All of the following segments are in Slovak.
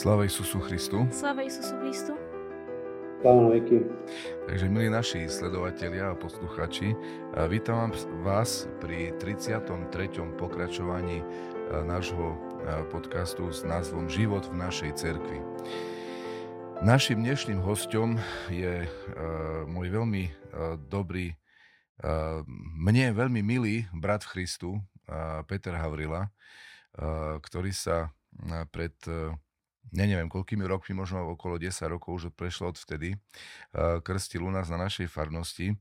Sláva Isusu Christu. Sláva Isusu Christu. Veky. Takže milí naši sledovatelia a posluchači, vítam vás pri 33. pokračovaní nášho podcastu s názvom Život v našej cerkvi. Našim dnešným hostom je môj veľmi dobrý, mne veľmi milý brat v Christu, Peter Havrila, ktorý sa pred ja neviem, koľkými rokmi, možno okolo 10 rokov už prešlo od vtedy, krstil u nás na našej farnosti.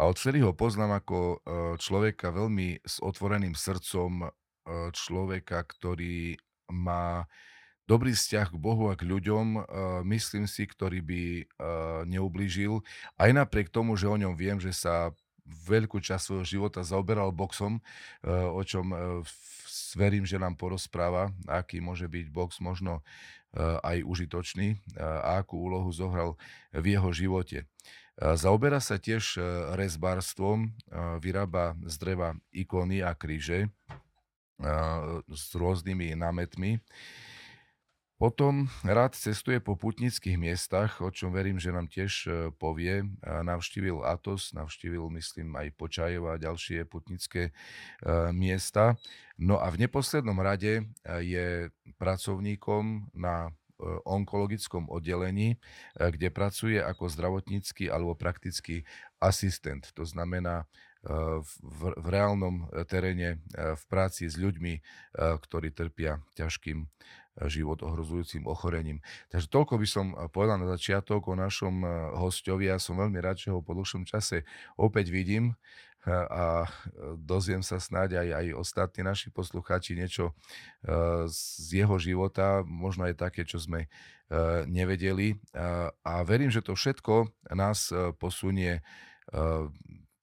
A odvtedy ho poznám ako človeka veľmi s otvoreným srdcom, človeka, ktorý má dobrý vzťah k Bohu a k ľuďom, myslím si, ktorý by neublížil, aj napriek tomu, že o ňom viem, že sa veľkú časť svojho života zaoberal boxom, o čom verím, že nám porozpráva, aký môže byť box možno aj užitočný a akú úlohu zohral v jeho živote. Zaoberá sa tiež rezbárstvom, vyrába z dreva ikony a kríže s rôznymi námetmi. Potom rád cestuje po putnických miestach, o čom verím, že nám tiež e, povie. Navštívil Atos, navštívil, myslím, aj Počajev a ďalšie putnické e, miesta. No a v neposlednom rade e, je pracovníkom na onkologickom oddelení, kde pracuje ako zdravotnícky alebo praktický asistent. To znamená, v, v reálnom teréne v práci s ľuďmi, ktorí trpia ťažkým život ohrozujúcim ochorením. Takže toľko by som povedal na začiatok o našom hostovi. Ja som veľmi rád, že ho po dlhšom čase opäť vidím a dozviem sa snáď aj, aj ostatní naši poslucháči niečo z jeho života, možno aj také, čo sme nevedeli. A verím, že to všetko nás posunie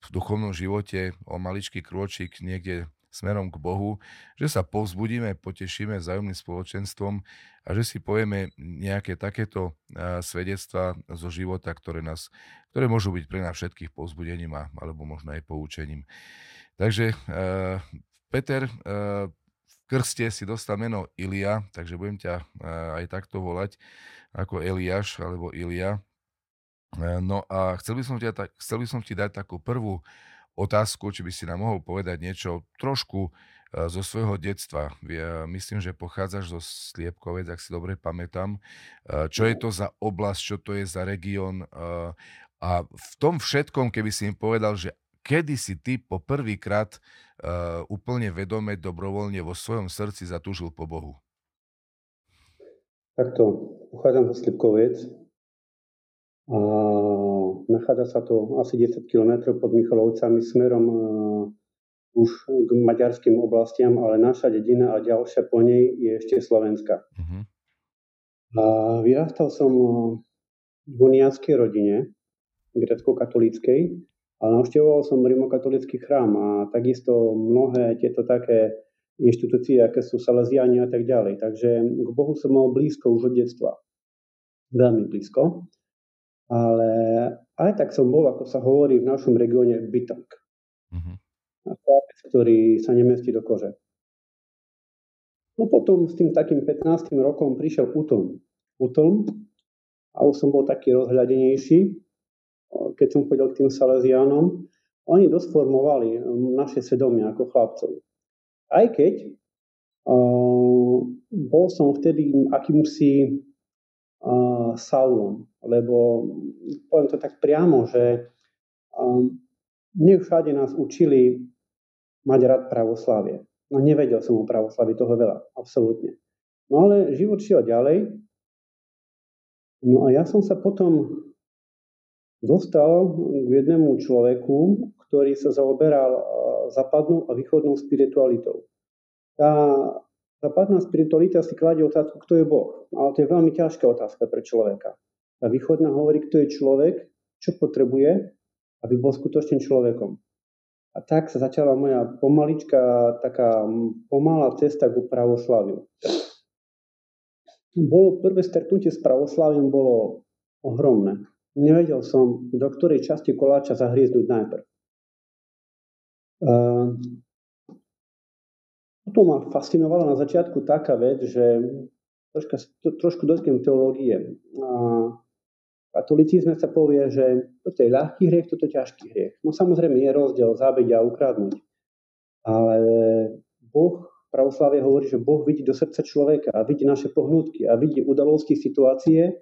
v duchovnom živote o maličký krôčik niekde smerom k Bohu, že sa povzbudíme, potešíme vzájomným spoločenstvom a že si povieme nejaké takéto svedectva zo života, ktoré, nás, ktoré môžu byť pre nás všetkých povzbudením a, alebo možno aj poučením. Takže uh, Peter, v krste si dostal meno Ilia, takže budem ťa aj takto volať ako Eliáš alebo Ilia. No a chcel by som, ťa, chcel by som ti dať takú prvú otázku, či by si nám mohol povedať niečo trošku e, zo svojho detstva. Ja myslím, že pochádzaš zo Sliepkovec, ak si dobre pamätám. E, čo je to za oblasť, čo to je za región? E, a v tom všetkom, keby si im povedal, že kedy si ty po prvýkrát úplne vedome, dobrovoľne vo svojom srdci zatúžil po Bohu? Takto, pochádzam zo Slipkovec, a nachádza sa to asi 10 km pod Michalovcami smerom uh, už k maďarským oblastiam, ale naša dedina a ďalšia po nej je ešte Slovenska. Uh-huh. A vyrastal som v uniackej rodine, grecko-katolíckej, a navštevoval som rimokatolický chrám a takisto mnohé tieto také inštitúcie, aké sú Salesiani a tak ďalej. Takže k Bohu som mal blízko už od detstva. Veľmi blízko ale aj tak som bol, ako sa hovorí v našom regióne, bytok. Mm-hmm. ktorý sa nemestí do kože. No potom s tým takým 15. rokom prišiel útlm. Útlm a už som bol taký rozhľadenejší, keď som chodil k tým Salesiánom. Oni dosť formovali naše svedomie ako chlapcov. Aj keď uh, bol som vtedy akýmsi Saulom, lebo poviem to tak priamo, že nie všade nás učili mať rád pravoslávie. No nevedel som o pravoslavi toho veľa, absolútne. No ale život šiel ďalej. No a ja som sa potom dostal k jednému človeku, ktorý sa zaoberal západnou a východnou spiritualitou. Tá Západná spiritualita si kladie otázku, kto je Boh. Ale to je veľmi ťažká otázka pre človeka. A východná hovorí, kto je človek, čo potrebuje, aby bol skutočným človekom. A tak sa začala moja pomaličká, taká pomalá cesta ku pravoslaviu. Bolo prvé stretnutie s pravoslavím bolo ohromné. Nevedel som, do ktorej časti koláča zahrieznúť najprv. Potom ma fascinovala na začiatku taká vec, že troška, to, trošku dotknem teológie. A katolicizme sa povie, že toto je ľahký hriech, toto je ťažký hriech. No samozrejme je rozdiel zabiť a ukradnúť. Ale Boh, pravoslavie hovorí, že Boh vidí do srdca človeka a vidí naše pohnutky a vidí udalosti, situácie,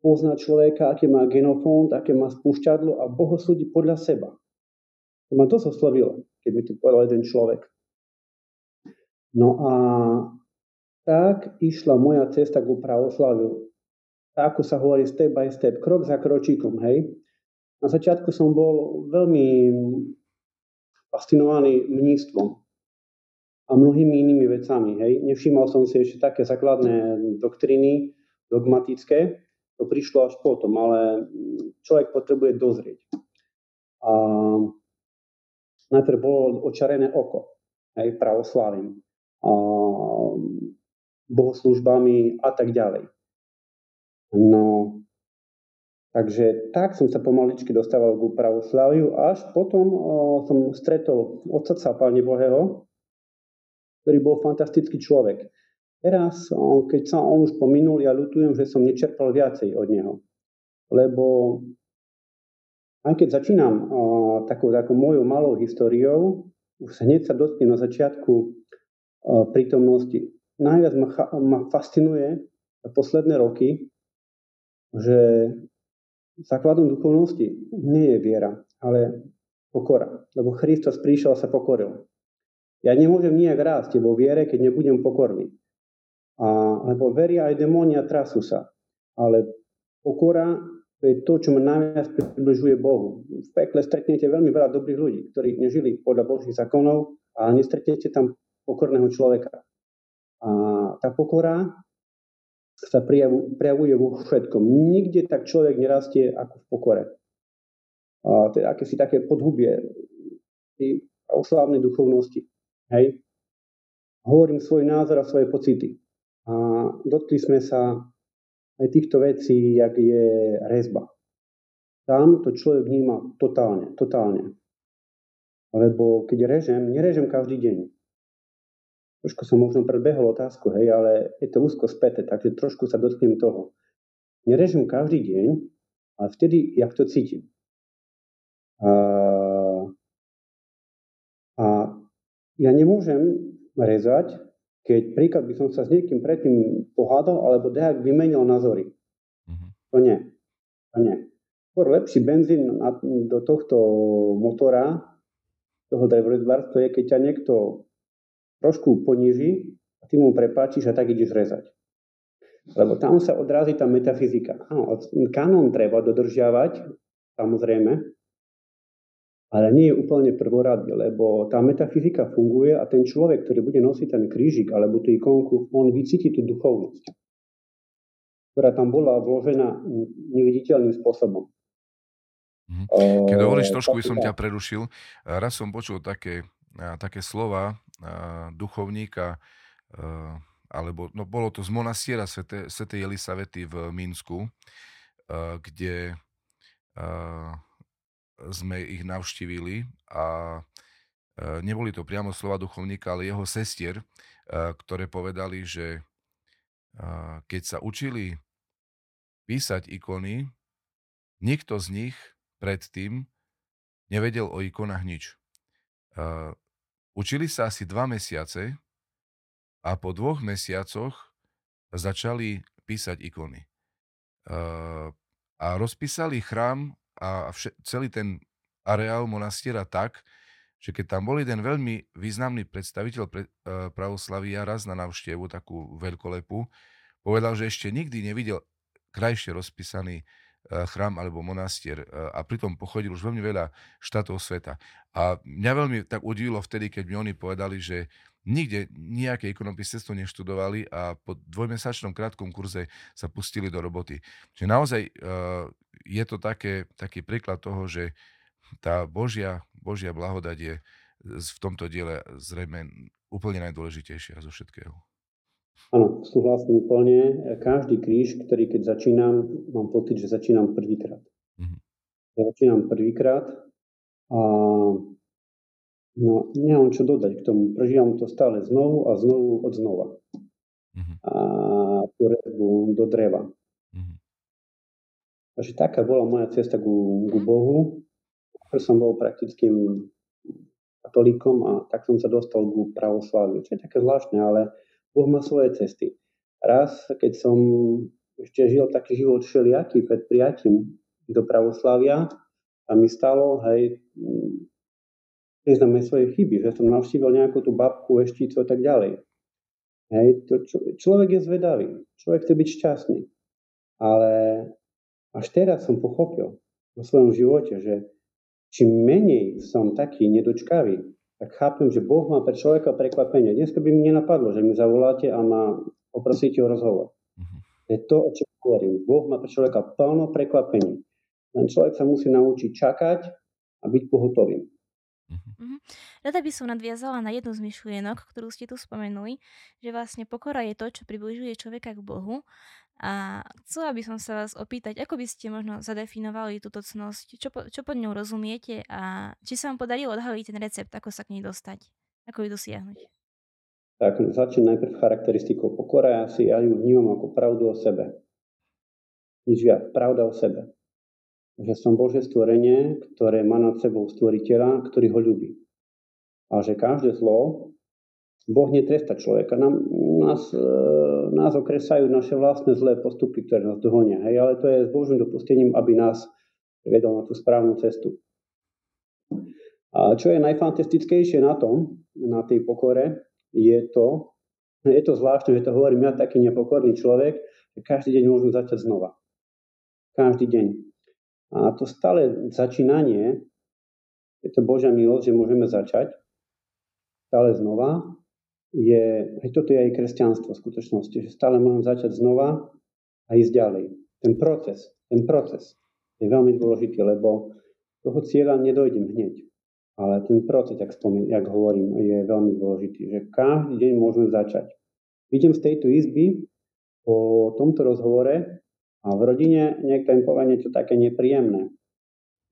pozná človeka, aké má genofond, aké má spúšťadlo a Boh ho súdi podľa seba. To ma dosť oslovilo, keď mi to povedal jeden človek. No a tak išla moja cesta ku pravoslaviu. Tak ako sa hovorí step by step, krok za kročíkom, hej. Na začiatku som bol veľmi fascinovaný mnístvom a mnohými inými vecami, hej. Nevšímal som si ešte také základné doktriny, dogmatické, to prišlo až potom, ale človek potrebuje dozrieť. A najprv bolo očarené oko, aj pravoslavím, a bohoslužbami a tak ďalej. No, takže tak som sa pomaličky dostával k pravoslaviu, až potom o, som stretol otca Páne Bohého, ktorý bol fantastický človek. Teraz, keď sa on už pominul, ja ľutujem, že som nečerpal viacej od neho. Lebo aj keď začínam uh, takou, takou mojou malou históriou, už hneď sa dotknem na začiatku prítomnosti. Najviac ma, ma fascinuje posledné roky, že základom duchovnosti nie je viera, ale pokora. Lebo Kristus prišiel a sa pokoril. Ja nemôžem nijak rásť vo viere, keď nebudem pokorný. A, lebo veria aj demónia, trasú sa. Ale pokora to je to, čo ma najviac približuje Bohu. V pekle stretnete veľmi veľa dobrých ľudí, ktorí nežili podľa Božích zákonov a nestretnete tam pokorného človeka. A tá pokora sa prejavuje vo všetkom. Nikde tak človek nerastie ako v pokore. A to je akési také podhubie tej oslávnej duchovnosti. Hej? Hovorím svoj názor a svoje pocity. A dotkli sme sa aj týchto vecí, jak je rezba. Tam to človek vníma totálne, totálne. Lebo keď režem, nerežem každý deň. Trošku som možno predbehol otázku, hej, ale je to úzko späté, takže trošku sa dotknem toho. Nerežem každý deň, ale vtedy, jak to cítim. A, a ja nemôžem rezať, keď príklad by som sa s niekým predtým pohádal, alebo dejak vymenil názory. Mm-hmm. To nie. To nie. Skôr lepší benzín na, do tohto motora, toho drevorezbárstva je, keď ťa niekto trošku poníži a ty mu prepáčiš a tak ideš rezať. Lebo tam sa odrazí tá metafyzika. Áno, kanón treba dodržiavať, samozrejme, ale nie je úplne prvoradý, lebo tá metafyzika funguje a ten človek, ktorý bude nosiť ten krížik alebo tú ikonku, on vycíti tú duchovnosť, ktorá tam bola vložená neviditeľným spôsobom. Mhm. Keď dovolíš, trošku by som ťa prerušil. Raz som počul také, také slova duchovníka, alebo no, bolo to z monastiera Sv. Elisavety v Minsku, kde sme ich navštívili a neboli to priamo slova duchovníka, ale jeho sestier, ktoré povedali, že keď sa učili písať ikony, nikto z nich predtým nevedel o ikonách nič. Učili sa asi dva mesiace a po dvoch mesiacoch začali písať ikony. A rozpísali chrám a celý ten areál monastiera tak, že keď tam bol jeden veľmi významný predstaviteľ pre, e, pravoslavia raz na návštevu, takú veľkolepu, povedal, že ešte nikdy nevidel krajšie rozpísaný chrám alebo monastier e, a pritom pochodil už veľmi veľa štátov sveta. A mňa veľmi tak udivilo vtedy, keď mi oni povedali, že nikde nejaké ikonopisectvo neštudovali a po dvojmesačnom krátkom kurze sa pustili do roboty. Čiže naozaj uh, je to také, taký príklad toho, že tá Božia, Božia blahodať je v tomto diele zrejme úplne najdôležitejšia zo všetkého. Áno, súhlasím úplne. Každý kríž, ktorý keď začínam, mám pocit, že začínam prvýkrát. Mm-hmm. Ja začínam prvýkrát a No, nemám čo dodať k tomu. Prežívam to stále znovu a znovu od znova. uh-huh. a tú rezbu do dreva. Uh-huh. Takže taká bola moja cesta ku, ku Bohu. Som bol praktickým katolíkom a tak som sa dostal ku pravosláviu. Čo je také zvláštne, ale Boh má svoje cesty. Raz, keď som ešte žil taký život všelijaký pred prijatím do pravoslavia a mi stalo, hej, priznám svoje chyby, že som navštívil nejakú tú babku, ešticu a tak ďalej. Hej, to, čo, človek je zvedavý, človek chce byť šťastný. Ale až teraz som pochopil vo svojom živote, že čím menej som taký nedočkavý, tak chápem, že Boh má pre človeka prekvapenie. Dneska by mi nenapadlo, že mi zavoláte a ma poprosíte o rozhovor. Uh-huh. Je to, o čom hovorím. Boh má pre človeka plno prekvapení. Len človek sa musí naučiť čakať a byť pohotovým. Mm-hmm. Rada by som nadviazala na jednu z myšlienok, ktorú ste tu spomenuli, že vlastne pokora je to, čo približuje človeka k Bohu. A chcela by som sa vás opýtať, ako by ste možno zadefinovali túto cnosť, čo, po, čo pod ňou rozumiete a či sa vám podarilo odhaliť ten recept, ako sa k nej dostať, ako ju dosiahnuť. Tak začnem najprv charakteristikou pokora. Ja si ja ju vnímam ako pravdu o sebe. Nič viac, pravda o sebe že som Bože stvorenie, ktoré má nad sebou stvoriteľa, ktorý ho ľubí. A že každé zlo, Boh netresta človeka. Nám, nás, e, nás okresajú naše vlastné zlé postupy, ktoré nás dohonia. Hej? Ale to je s Božím dopustením, aby nás vedol na tú správnu cestu. A čo je najfantastickejšie na tom, na tej pokore, je to, je to zvláštne, že to hovorím ja taký nepokorný človek, že každý deň môžem začať znova. Každý deň. A to stále začínanie, je to Božia milosť, že môžeme začať stále znova, je, aj toto je aj kresťanstvo v skutočnosti, že stále môžem začať znova a ísť ďalej. Ten proces, ten proces je veľmi dôležitý, lebo toho cieľa nedojdem hneď. Ale ten proces, jak, spomín, jak hovorím, je veľmi dôležitý, že každý deň môžeme začať. Vidím z tejto izby po tomto rozhovore, a v rodine niekto im povie niečo také nepríjemné.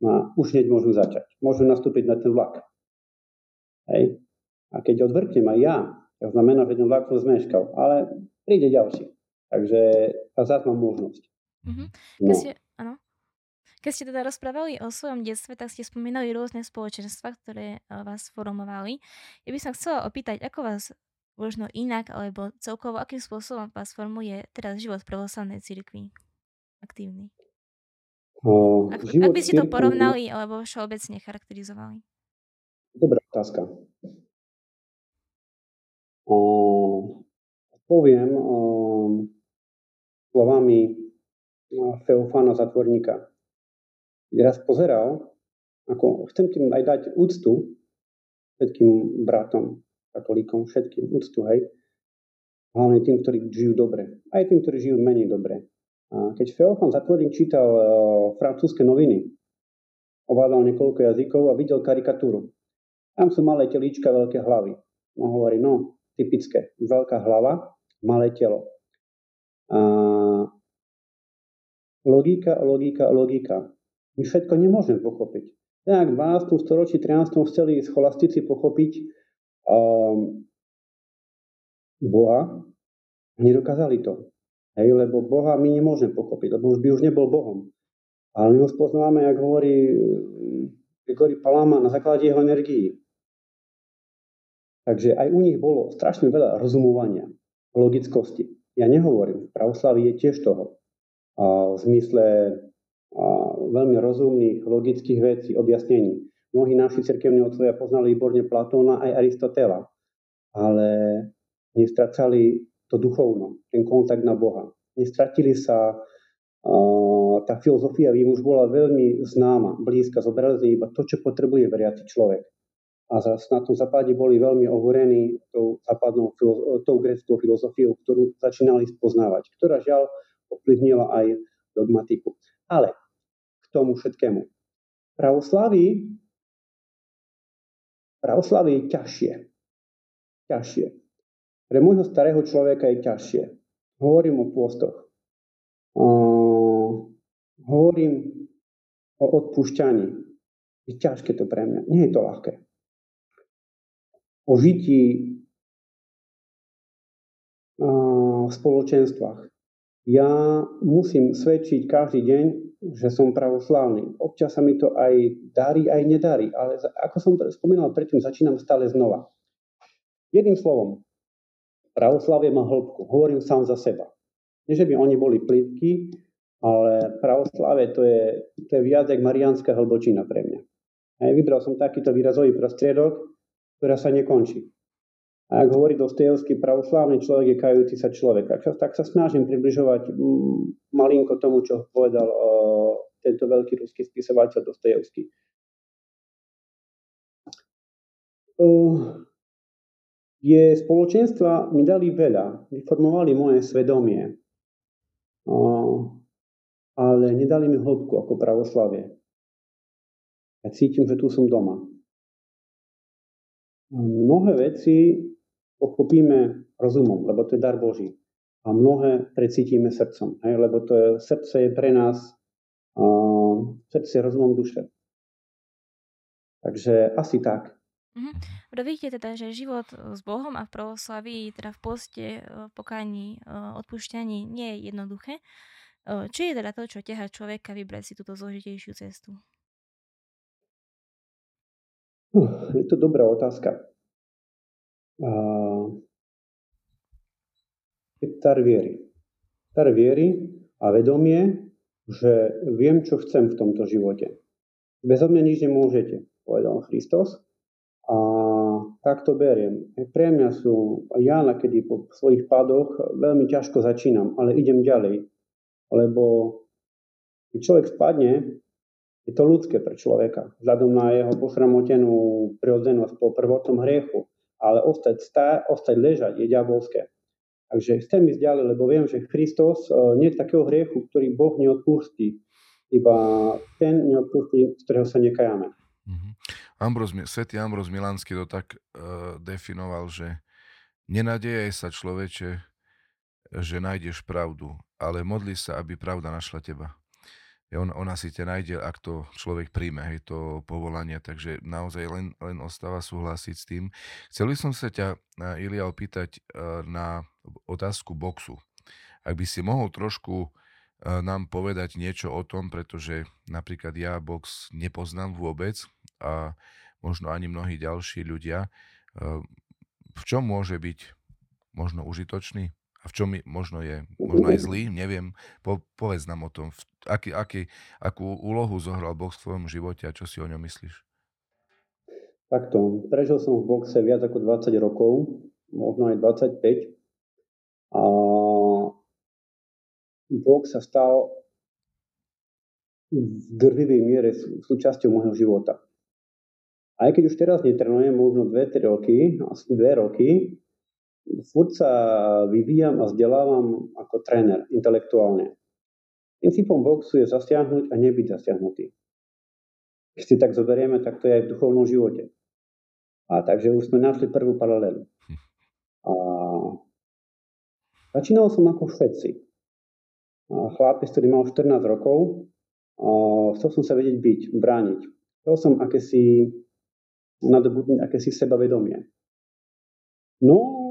No a už hneď môžu začať. Môžu nastúpiť na ten vlak. Hej. A keď odvrknem aj ja, to znamená, že ten vlak som zmeškal. Ale príde ďalší. Takže a mám možnosť. Mm-hmm. Keď, ste, áno. Keď ste teda rozprávali o svojom detstve, tak ste spomínali rôzne spoločenstva, ktoré eh, vás formovali. Ja by som chcela opýtať, ako vás možno inak, alebo celkovo, akým spôsobom vás formuje teraz život v pravoslavnej cirkvi? aktívny? Uh, ak, ak by si to porovnali alebo všeobecne charakterizovali? Dobrá otázka. Poviem slovami Feofána Zatvorníka. Keď raz pozeral, ako chcem tým aj dať úctu všetkým bratom, katolíkom, všetkým úctu, hej, hlavne tým, ktorí žijú dobre, aj tým, ktorí žijú menej dobre. Keď Feofan Zatvorín čítal uh, francúzske noviny, ovládal niekoľko jazykov a videl karikatúru. Tam sú malé telíčka, veľké hlavy. No hovorí, no, typické, veľká hlava, malé telo. A logika, logika, logika. My všetko nemôžeme pochopiť. Tak v 12. storočí, 13. chceli scholastici pochopiť um, Boha, nedokázali to. Hej, lebo Boha my nemôžeme pochopiť, lebo už by už nebol Bohom. Ale my ho spoznáme, jak hovorí Grigori Palama, na základe jeho energií. Takže aj u nich bolo strašne veľa rozumovania, logickosti. Ja nehovorím, v pravoslaví je tiež toho. A v zmysle a veľmi rozumných, logických vecí, objasnení. Mnohí naši cirkevní otcovia poznali výborne Platóna aj Aristotela, ale nestracali to duchovno, ten kontakt na Boha. Nestratili sa, tá filozofia im už bola veľmi známa, blízka, zobrali iba to, čo potrebuje veriaci človek. A na tom západe boli veľmi ohorení tou západnou, tou greckou filozofiou, ktorú začínali spoznávať, ktorá žiaľ ovplyvnila aj dogmatiku. Ale k tomu všetkému. Pravoslavy, pravoslavy je ťažšie. Ťažšie. Pre môjho starého človeka je ťažšie. Hovorím o pôstoch. Uh, hovorím o odpúšťaní. Je ťažké to pre mňa. Nie je to ľahké. O žití v spoločenstvách. Ja musím svedčiť každý deň, že som pravoslávny. Občas sa mi to aj darí, aj nedarí, ale ako som spomínal predtým, začínam stále znova. Jedným slovom, pravoslavie má hĺbku. Hovorím sám za seba. Nie, že by oni boli plitky, ale pravoslavie to je, to je viac jak mariánska hlbočina pre mňa. Hej, vybral som takýto výrazový prostriedok, ktorá sa nekončí. A ak hovorí Dostojevský, pravoslávny človek je kajúci sa človek. Tak sa, tak sa snažím približovať mm, malinko tomu, čo povedal o, tento veľký ruský spisovateľ Dostojevský. je spoločenstva mi dali veľa, vyformovali moje svedomie, ale nedali mi hĺbku ako pravoslavie. Ja cítim, že tu som doma. Mnohé veci pochopíme rozumom, lebo to je dar Boží. A mnohé precítime srdcom, hej, lebo to je, srdce je pre nás uh, srdce rozumom duše. Takže asi tak. Mm-hmm. Vidíte teda, že život s Bohom a v pravoslaví, teda v poste, v pokáni, odpúšťaní nie je jednoduché. Čo je teda to, čo ťaha človeka vybrať si túto zložitejšiu cestu? Uh, je to dobrá otázka. Uh, dar viery. Dar viery a vedomie, že viem, čo chcem v tomto živote. Bez mňa nič nemôžete, povedal Kristus. A tak to beriem. Pre mňa sú, ja kedy po svojich pádoch veľmi ťažko začínam, ale idem ďalej lebo keď človek spadne, je to ľudské pre človeka, vzhľadom na jeho posramotenú prirodzenosť po prvotnom hriechu. Ale ostať, stá, ostať ležať je diabolské. Takže chcem ísť ďalej, lebo viem, že Kristus e, nie je takého hriechu, ktorý Boh neodpustí. Iba ten neodpustí, z ktorého sa nekajame. Mm-hmm. Ambros, Svetý Ambros Milánsky to tak uh, definoval, že nenadejaj sa človeče, že nájdeš pravdu, ale modli sa, aby pravda našla teba. On, ona si ťa nájde, ak to človek príjme, hej, to povolanie, takže naozaj len, len ostáva súhlasiť s tým. Chcel by som sa ťa, Ilia, opýtať na otázku boxu. Ak by si mohol trošku nám povedať niečo o tom, pretože napríklad ja box nepoznám vôbec a možno ani mnohí ďalší ľudia. V čom môže byť možno užitočný? A v čom možno je, možno aj zlý, neviem. Po, povedz nám o tom, v, aký, aký, akú úlohu zohral box v tvojom živote a čo si o ňom myslíš? Takto, prežil som v boxe viac ako 20 rokov, možno aj 25. A box sa stal v drvivej miere súčasťou môjho života. Aj keď už teraz netrenujem, možno 2-3 roky, asi 2 roky, furt sa vyvíjam a vzdelávam ako tréner intelektuálne. Princípom boxu je zasiahnuť a nebyť zasiahnutý. Keď si tak zoberieme, tak to je aj v duchovnom živote. A takže už sme našli prvú paralelu. A začínal som ako všetci. Chlapec, ktorý mal 14 rokov, a chcel som sa vedieť byť, brániť. Chcel som akési nadobudnúť akési sebavedomie. No,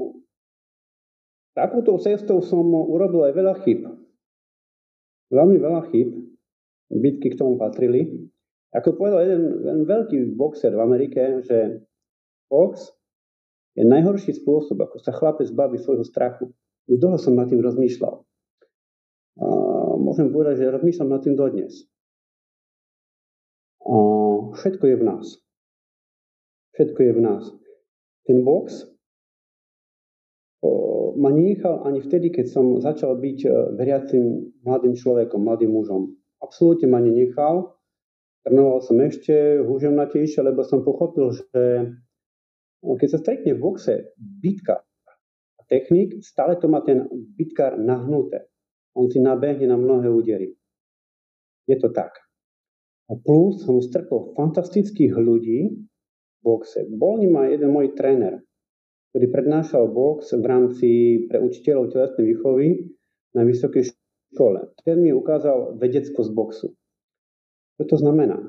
Takúto cestou som urobil aj veľa chyb. Veľmi veľa chyb. Bitky k tomu patrili. Ako povedal jeden, jeden veľký boxer v Amerike, že box je najhorší spôsob, ako sa chlapec baví svojho strachu. Dlho som nad tým rozmýšľal. A môžem povedať, že rozmýšľam nad tým dodnes. A všetko je v nás. Všetko je v nás. Ten box ma nenechal ani vtedy, keď som začal byť e, veriacim mladým človekom, mladým mužom. Absolútne ma nenechal. Trénoval som ešte húževnatejšie, lebo som pochopil, že no, keď sa stretne v boxe bitka a technik, stále to má ten bitkár nahnuté. On si nabehne na mnohé údery. Je to tak. A plus som stretol fantastických ľudí v boxe. Bol ním aj jeden môj tréner, ktorý prednášal box v rámci pre učiteľov telesnej výchovy na vysokej škole. Ten mi ukázal vedecko boxu. Čo to znamená?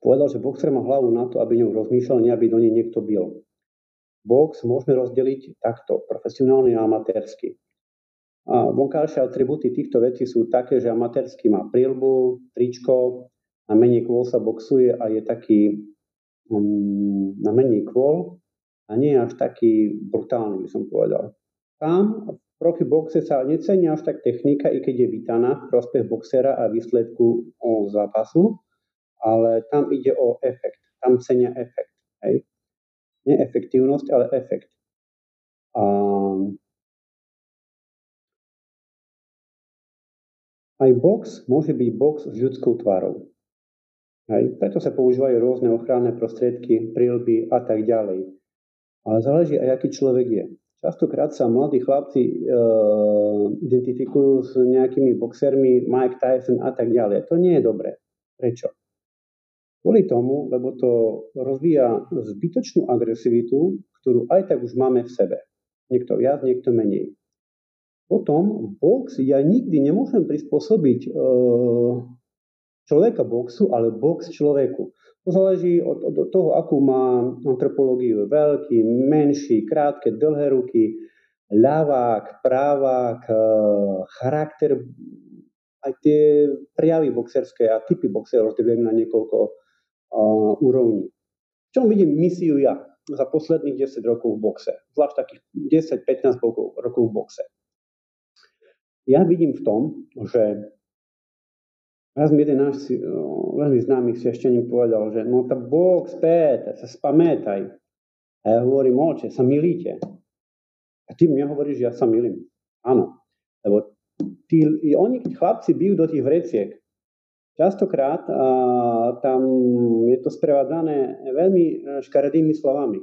Povedal, že boxer má hlavu na to, aby ňou rozmýšľal, nie aby do nej niekto bil. Box môžeme rozdeliť takto, profesionálny a amatérsky. A vonkajšie atributy týchto vecí sú také, že amatérsky má prílbu, tričko, na menej kôl sa boxuje a je taký um, na menej kôl a nie až taký brutálny, by som povedal. Tam v profi boxe sa necení až tak technika, i keď je vítaná v prospech boxera a výsledku o zápasu, ale tam ide o efekt. Tam cenia efekt. Hej? Nie efektívnosť, ale efekt. A Aj box môže byť box s ľudskou tvárou. Hej. Preto sa používajú rôzne ochranné prostriedky, prílby a tak ďalej. Ale záleží aj, aký človek je. Častokrát sa mladí chlapci e, identifikujú s nejakými boxermi, Mike Tyson a tak ďalej. To nie je dobré. Prečo? Kvôli tomu, lebo to rozvíja zbytočnú agresivitu, ktorú aj tak už máme v sebe. Niekto viac, niekto menej. Potom box, ja nikdy nemôžem prispôsobiť e, človeka boxu, ale box človeku. To záleží od, od, toho, akú má antropológiu. Veľký, menší, krátke, dlhé ruky, ľavák, právák, e, charakter, aj tie prijavy boxerské a typy boxerov rozdelujem na niekoľko uh, úrovní. V čom vidím misiu ja za posledných 10 rokov v boxe? Zvlášť takých 10-15 rokov v boxe. Ja vidím v tom, že raz mi jeden náš veľmi známy svešteník povedal, že no tá box, Péter, sa spamätaj. A ja hovorím, oče, sa milíte. A ty mne hovoríš, že ja sa milím. Áno. Lebo tí, oni, chlapci bijú do tých vreciek, častokrát a, tam je to sprevádzané veľmi e, škaredými slovami.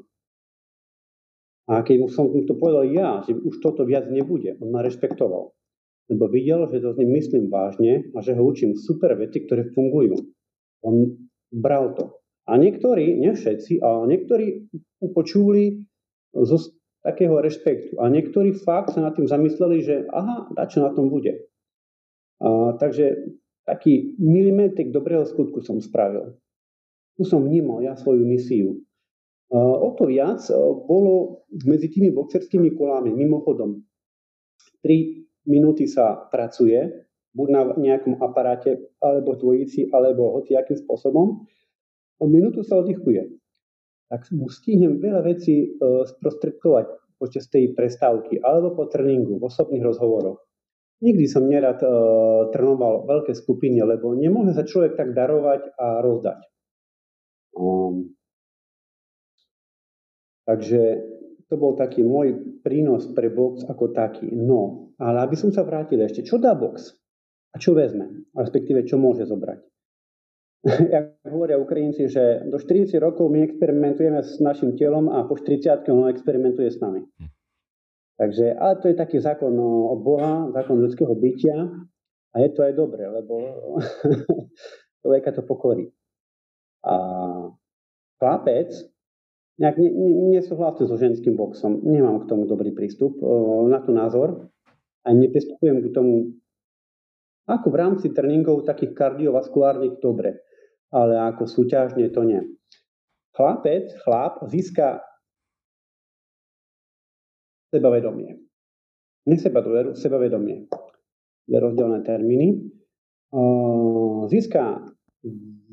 A keď som mu to povedal ja, že už toto viac nebude, on ma rešpektoval lebo videl, že to s ním myslím vážne a že ho učím super veci, ktoré fungujú. On bral to. A niektorí, nie všetci, ale niektorí upočuli zo takého rešpektu. A niektorí fakt sa nad tým zamysleli, že aha, čo na tom bude. A, takže taký milimetik dobrého skutku som spravil. Tu som vnímal ja svoju misiu. A, o to viac bolo medzi tými boxerskými kolami, mimochodom, tri minúty sa pracuje, buď na nejakom aparáte, alebo dvojici, alebo hoci akým spôsobom, a minútu sa oddychuje. Tak mu stihnem veľa vecí e, sprostredkovať počas tej prestávky, alebo po tréningu, v osobných rozhovoroch. Nikdy som nerad e, trénoval veľké skupiny, lebo nemôže sa človek tak darovať a rozdať. Um, takže to bol taký môj prínos pre box ako taký. No, ale aby som sa vrátil ešte, čo dá box? A čo vezme? Respektíve, čo môže zobrať? Jak hovoria Ukrajinci, že do 40 rokov my experimentujeme s našim telom a po 40 on experimentuje s nami. Hm. Takže, ale to je taký zákon od Boha, zákon ľudského bytia a je to aj dobré, lebo človeka to pokorí. A chlapec nejak nesúhlasím so ženským boxom. Nemám k tomu dobrý prístup, na to názor. A nepristupujem k tomu ako v rámci tréningov takých kardiovaskulárnych dobre, ale ako súťažne to nie. Chlapec, chlap získa sebavedomie. Ne sebavedomie, sebavedomie. Dve rozdielne termíny. Získa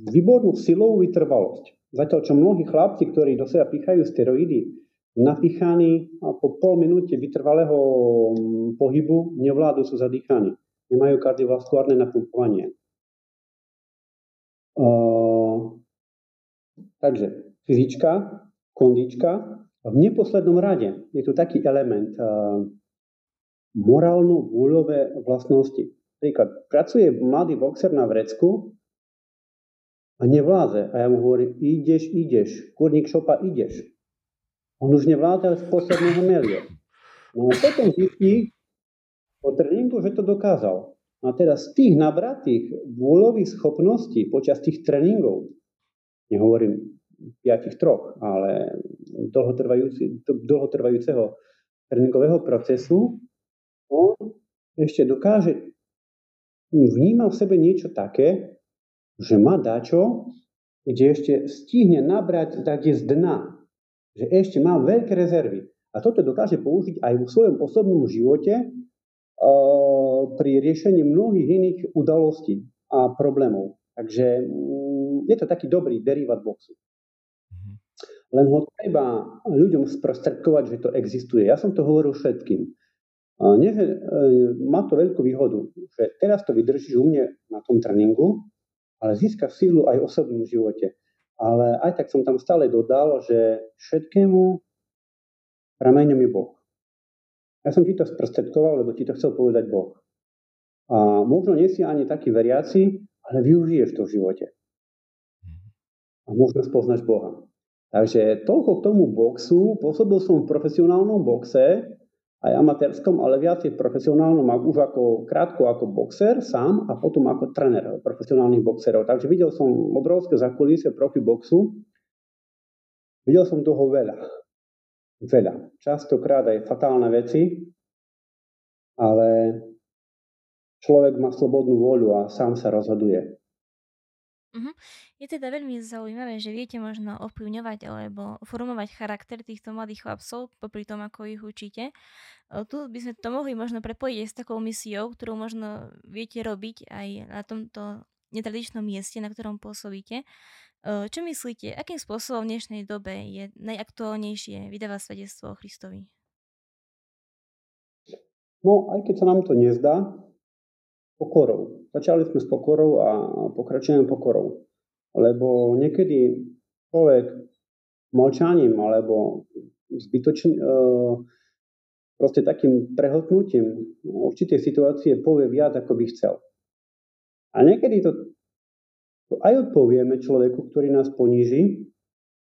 výbornú silovú vytrvalosť. Zatiaľ, čo mnohí chlapci, ktorí do seba pichajú steroidy, napíchaní a po pol minúte vytrvalého mm, pohybu nevládu, sú zadýchaní. Nemajú kardiovaskulárne napumpovanie. Uh, takže fyzička, kondička v neposlednom rade je tu taký element uh, morálno-vôľové vlastnosti. Príklad, pracuje mladý boxer na vrecku a nevláze. A ja mu hovorím, ideš, ideš, kurník šopa, ideš. On už nevláze, ale z posledného melie. No a potom zistí po tréningu, že to dokázal. A teraz z tých nabratých vôľových schopností počas tých tréningov, nehovorím piatich troch, ale dlhotrvajúceho tréningového procesu, on ešte dokáže, vníma v sebe niečo také, že má dačo, kde ešte stihne nabrať také z dna, že ešte má veľké rezervy. A toto dokáže použiť aj vo svojom osobnom živote pri riešení mnohých iných udalostí a problémov. Takže mm, je to taký dobrý derivát boxu. Mhm. Len ho treba ľuďom sprostredkovať, že to existuje. Ja som to hovoril všetkým. Nie, že, e, má to veľkú výhodu, že teraz to vydržíš u mne na tom tréningu, ale získaš sílu aj v osobnom živote. Ale aj tak som tam stále dodal, že všetkému prameňom je Boh. Ja som ti to sprostredkoval, lebo ti to chcel povedať Boh. A možno nie si ani taký veriaci, ale využiješ to v živote. A možno spoznáš Boha. Takže toľko k tomu boxu. Pôsobil som v profesionálnom boxe, aj amatérskom, ale viac je profesionálnom, už ako krátko ako boxer sám a potom ako tréner profesionálnych boxerov. Takže videl som obrovské zakulisie profi boxu. Videl som toho veľa. Veľa. Častokrát aj fatálne veci, ale človek má slobodnú voľu a sám sa rozhoduje. Mhm. Je teda veľmi zaujímavé, že viete možno ovplyvňovať alebo formovať charakter týchto mladých chlapcov popri tom, ako ich učíte. Tu by sme to mohli možno prepojiť aj s takou misiou, ktorú možno viete robiť aj na tomto netradičnom mieste, na ktorom pôsobíte. Čo myslíte, akým spôsobom v dnešnej dobe je najaktuálnejšie vydávať svedectvo o Kristovi? No, aj keď sa nám to nezdá, pokorou. Začali sme s pokorou a pokračujeme pokorou. Lebo niekedy človek mlčaním alebo zbytočne, proste takým prehltnutím určitej situácie povie viac, ako by chcel. A niekedy to, to aj odpovieme človeku, ktorý nás poníži,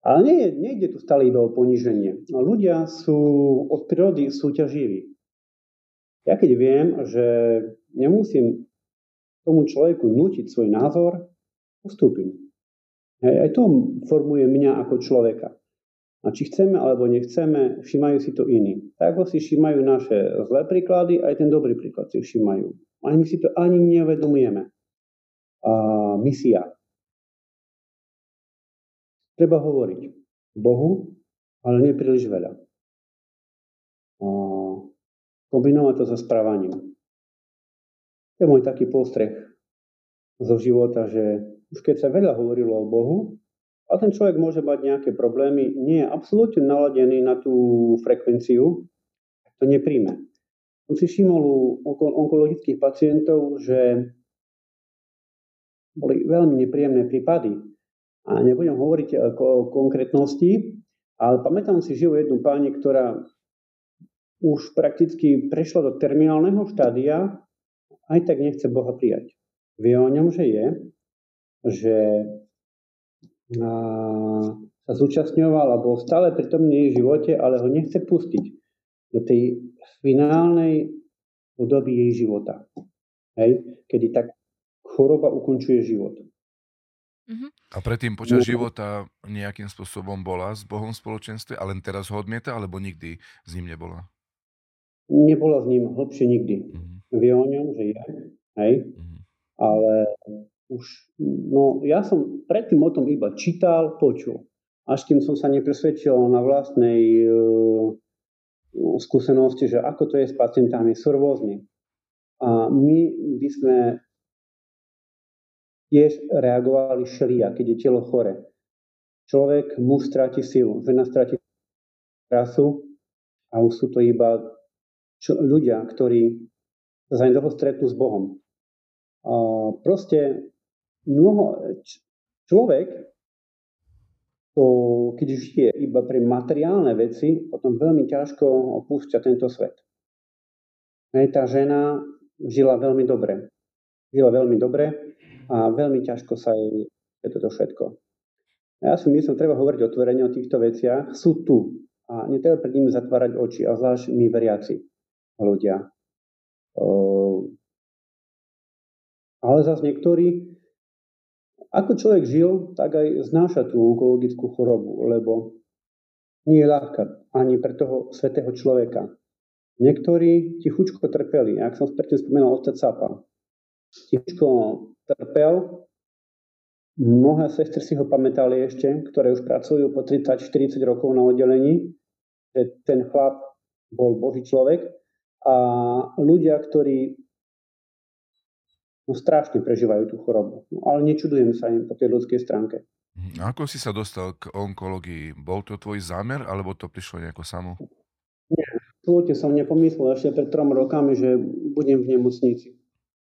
ale nie, nejde tu stále iba o poníženie. Ľudia sú od prírody súťaživí. Ja keď viem, že nemusím tomu človeku nutiť svoj názor, ustúpim. Hej, aj to formuje mňa ako človeka. A či chceme alebo nechceme, všímajú si to iní. Tak ako si všímajú naše zlé príklady, aj ten dobrý príklad si všímajú. Ani my si to ani nevedomujeme. A misia. Treba hovoriť Bohu, ale nie príliš veľa. A kombinovať to so správaním. Je môj taký postreh zo života, že už keď sa veľa hovorilo o Bohu, a ten človek môže mať nejaké problémy, nie je absolútne naladený na tú frekvenciu, to nepríjme. Som si všimol u onkologických pacientov, že boli veľmi nepríjemné prípady. A nebudem hovoriť o konkrétnosti, ale pamätám si živu jednu pani, ktorá už prakticky prešla do terminálneho štádia, aj tak nechce Boha prijať. Vie o ňom, že je, že sa zúčastňoval a bol stále pri tom jej živote, ale ho nechce pustiť do tej finálnej podoby jej života. Hej? Kedy tak choroba ukončuje život. Uh-huh. A predtým počas no, života nejakým spôsobom bola s Bohom v spoločenstve, ale teraz ho odmieta, alebo nikdy s ním nebola? Nebola s ním hlbšie nikdy. Uh-huh. Vie o ňom, že je, hej? Uh-huh. Ale už, no ja som predtým o tom iba čítal, počul. Až kým som sa nepresvedčil na vlastnej uh, skúsenosti, že ako to je s pacientami, sú rôzni. A my by sme tiež reagovali šelia, keď je telo chore. Človek, muž stráti silu, žena stráti krasu a už sú to iba čo, ľudia, ktorí sa zanedlho stretnú s Bohom. A proste mnoho, človek, to, keď žije iba pre materiálne veci, potom veľmi ťažko opúšťa tento svet. Hej, tá žena žila veľmi dobre. Žila veľmi dobre a veľmi ťažko sa jej je toto všetko. Ja si myslím, treba hovoriť otvorene o týchto veciach. Sú tu a netreba pred nimi zatvárať oči, a zvlášť my veriaci ľudia. Ale zase niektorí, ako človek žil, tak aj znáša tú onkologickú chorobu, lebo nie je ľahká ani pre toho svetého človeka. Niektorí tichučko trpeli, ak som predtým spomenul otec Sapa. Tichučko trpel, mnohé sestry si ho pamätali ešte, ktoré už pracujú po 30-40 rokov na oddelení, že ten chlap bol Boží človek a ľudia, ktorí no, strašne prežívajú tú chorobu. No, ale nečudujem sa im po tej ľudskej stránke. Mhm. Ako si sa dostal k onkológii? Bol to tvoj zámer, alebo to prišlo nejako samo? Nie, absolútne som nepomyslel ešte pred trom rokami, že budem v nemocnici.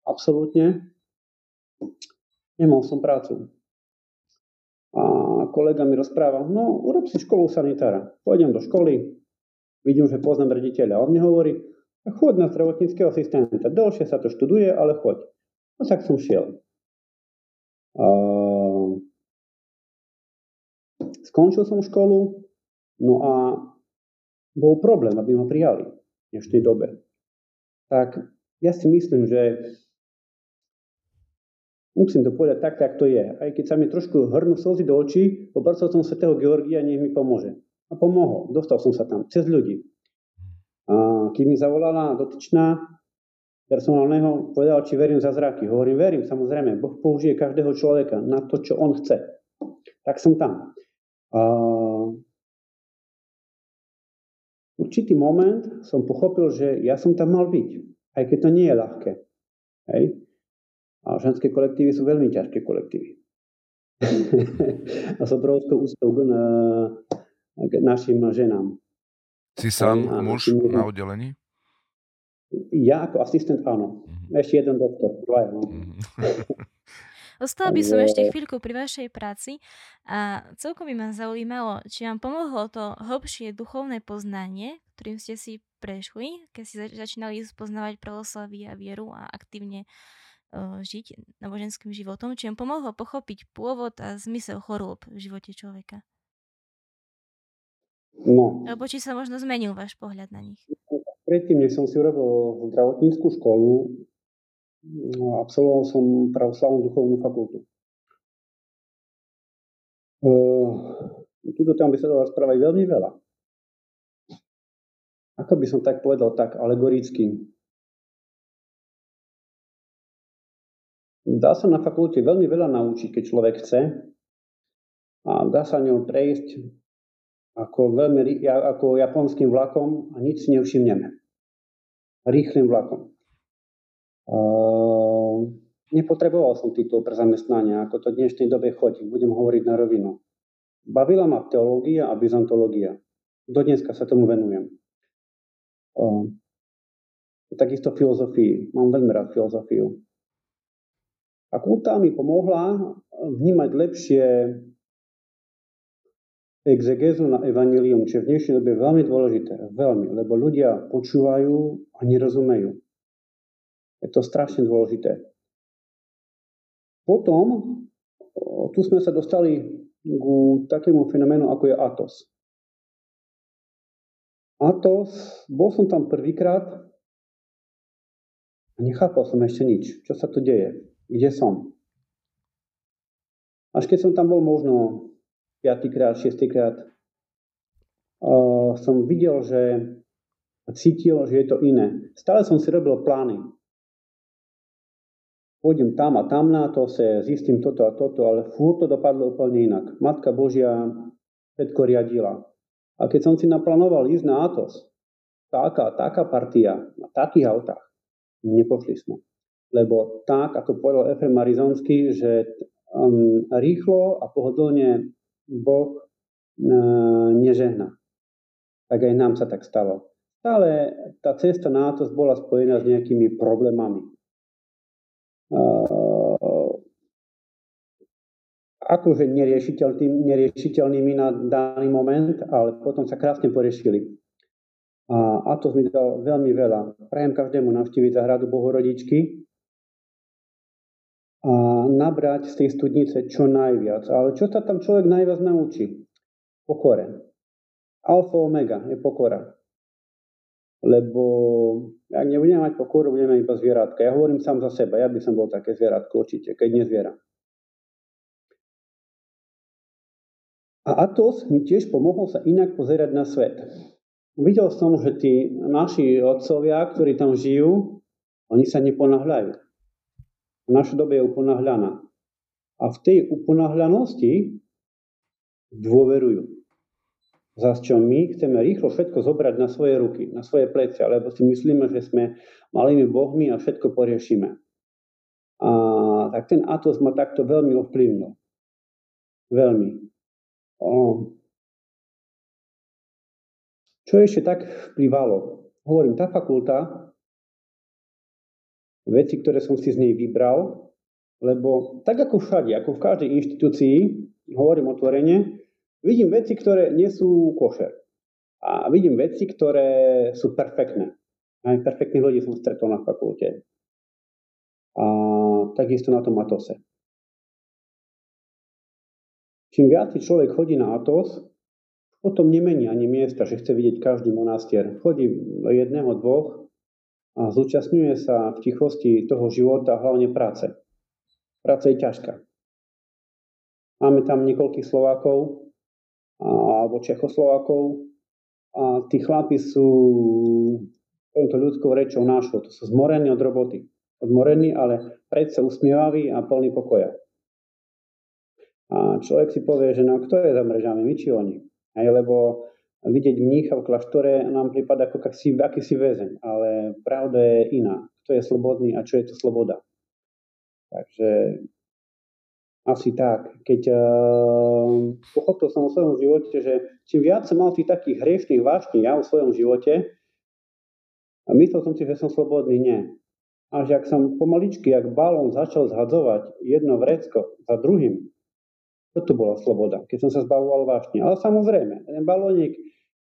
Absolútne. Nemal som prácu. A kolega mi rozpráva, no urob si školu sanitára. Pôjdem do školy, vidím, že poznám rediteľa. On mi hovorí, chod na zdravotníckého asistenta. Dlhšie sa to študuje, ale choď. No tak som šiel. A... Skončil som školu, no a bol problém, aby ma prijali v dnešnej dobe. Tak ja si myslím, že musím to povedať tak, tak to je. Aj keď sa mi trošku hrnú slzy do očí, poprosil som svätého Georgia, nech mi pomôže. A pomohol. Dostal som sa tam cez ľudí. A keď mi zavolala dotyčná personálneho, povedal, či verím za zraky. Hovorím, verím, samozrejme. Boh použije každého človeka na to, čo on chce. Tak som tam. A určitý moment som pochopil, že ja som tam mal byť. Aj keď to nie je ľahké. Hej? A ženské kolektívy sú veľmi ťažké kolektívy. a som obrovskou ústou k, k našim ženám. Si sám a, muž na oddelení? Ja ako asistent áno. Mm-hmm. Ešte jeden doktor. Dvaja, no. Mm-hmm. Ostala by som ešte chvíľku pri vašej práci a celkom by ma zaujímalo, či vám pomohlo to hlbšie duchovné poznanie, ktorým ste si prešli, keď si začínali spoznávať pravoslavy a vieru a aktívne uh, žiť náboženským životom, či vám pomohlo pochopiť pôvod a zmysel chorôb v živote človeka? No. Alebo či sa možno zmenil váš pohľad na nich? Predtým, než som si urobil zdravotníckú školu, absolvoval som pravoslavnú duchovnú fakultu. Uh, tuto tam by sa dalo rozprávať veľmi veľa ako by som tak povedal, tak alegoricky. Dá sa na fakulte veľmi veľa naučiť, keď človek chce a dá sa ňou prejsť ako, veľmi, ako japonským vlakom a nič si nevšimneme. Rýchlým vlakom. Uh, nepotreboval som titul pre zamestnanie, ako to v dnešnej dobe chodí, budem hovoriť na rovinu. Bavila ma teológia a byzantológia. Do dneska sa tomu venujem. Takisto filozofii. Mám veľmi rád filozofiu. A kultá mi pomohla vnímať lepšie exegézu na evanilium, čo je v dnešnej dobe veľmi dôležité. Veľmi, lebo ľudia počúvajú a nerozumejú. Je to strašne dôležité. Potom, tu sme sa dostali ku takému fenoménu, ako je atos. A to, bol som tam prvýkrát a nechápal som ešte nič. Čo sa tu deje? Kde som? Až keď som tam bol možno piatýkrát, šiestýkrát, uh, som videl, že cítil, že je to iné. Stále som si robil plány. Pôjdem tam a tam na to, sa zistím toto a toto, ale furt to dopadlo úplne inak. Matka Božia všetko riadila. A keď som si naplánoval ísť na Atos, taká, taká partia, na takých autách, nepošli sme. Lebo tak, ako povedal Efrem Marizonsky, že um, rýchlo a pohodlne Boh uh, nežehná. Tak aj nám sa tak stalo. Ale tá cesta na Atos bola spojená s nejakými problémami. Uh, akože neriešiteľnými, neriešiteľnými na daný moment, ale potom sa krásne poriešili. A Atos mi dal veľmi veľa. Prajem každému navštíviť zahradu Bohorodičky a nabrať z tej studnice čo najviac. Ale čo sa tam človek najviac naučí? Pokore. Alfa omega je pokora. Lebo ak nebudeme mať pokoru, budeme iba zvieratka. Ja hovorím sám za seba, ja by som bol také zvieratko určite, keď nie zviera. A Atos mi tiež pomohol sa inak pozerať na svet. Videl som, že tí naši otcovia, ktorí tam žijú, oni sa neponáhľajú. Naša doba je uponáhľaná. A v tej uponáhľanosti dôverujú. Zas čo my chceme rýchlo všetko zobrať na svoje ruky, na svoje plecia, lebo si myslíme, že sme malými bohmi a všetko poriešime. A tak ten Atos ma takto veľmi ovplyvnil. Veľmi. O, čo ešte tak vplyvalo? Hovorím, tá fakulta, veci, ktoré som si z nej vybral, lebo tak ako všade, ako v každej inštitúcii, hovorím otvorene, vidím veci, ktoré nie sú košer. A vidím veci, ktoré sú perfektné. Aj perfektných ľudí som stretol na fakulte. A takisto na tom Atose. Čím viac človek chodí na Atos, potom nemení ani miesta, že chce vidieť každý monastier. Chodí do jedného, dvoch a zúčastňuje sa v tichosti toho života, hlavne práce. Práca je ťažká. Máme tam niekoľkých Slovákov alebo Čechoslovákov a tí chlapi sú touto ľudskou rečou nášho. To sú zmorení od roboty. Odmorení, ale predsa usmievaví a plný pokoja. A človek si povie, že no kto je za mrežami, my či oni? Hej, lebo vidieť mnícha v kláštore nám prípada ako akýsi, akýsi väzeň, ale pravda je iná. Kto je slobodný a čo je to sloboda? Takže asi tak. Keď uh, pochopil som o svojom živote, že čím viac som mal tých takých hriešných vášní ja o svojom živote, a myslel som si, že som slobodný, nie. Až ak som pomaličky, jak balón začal zhadzovať jedno vrecko za druhým, toto bola sloboda, keď som sa zbavoval vášne. Ale samozrejme, ten balónik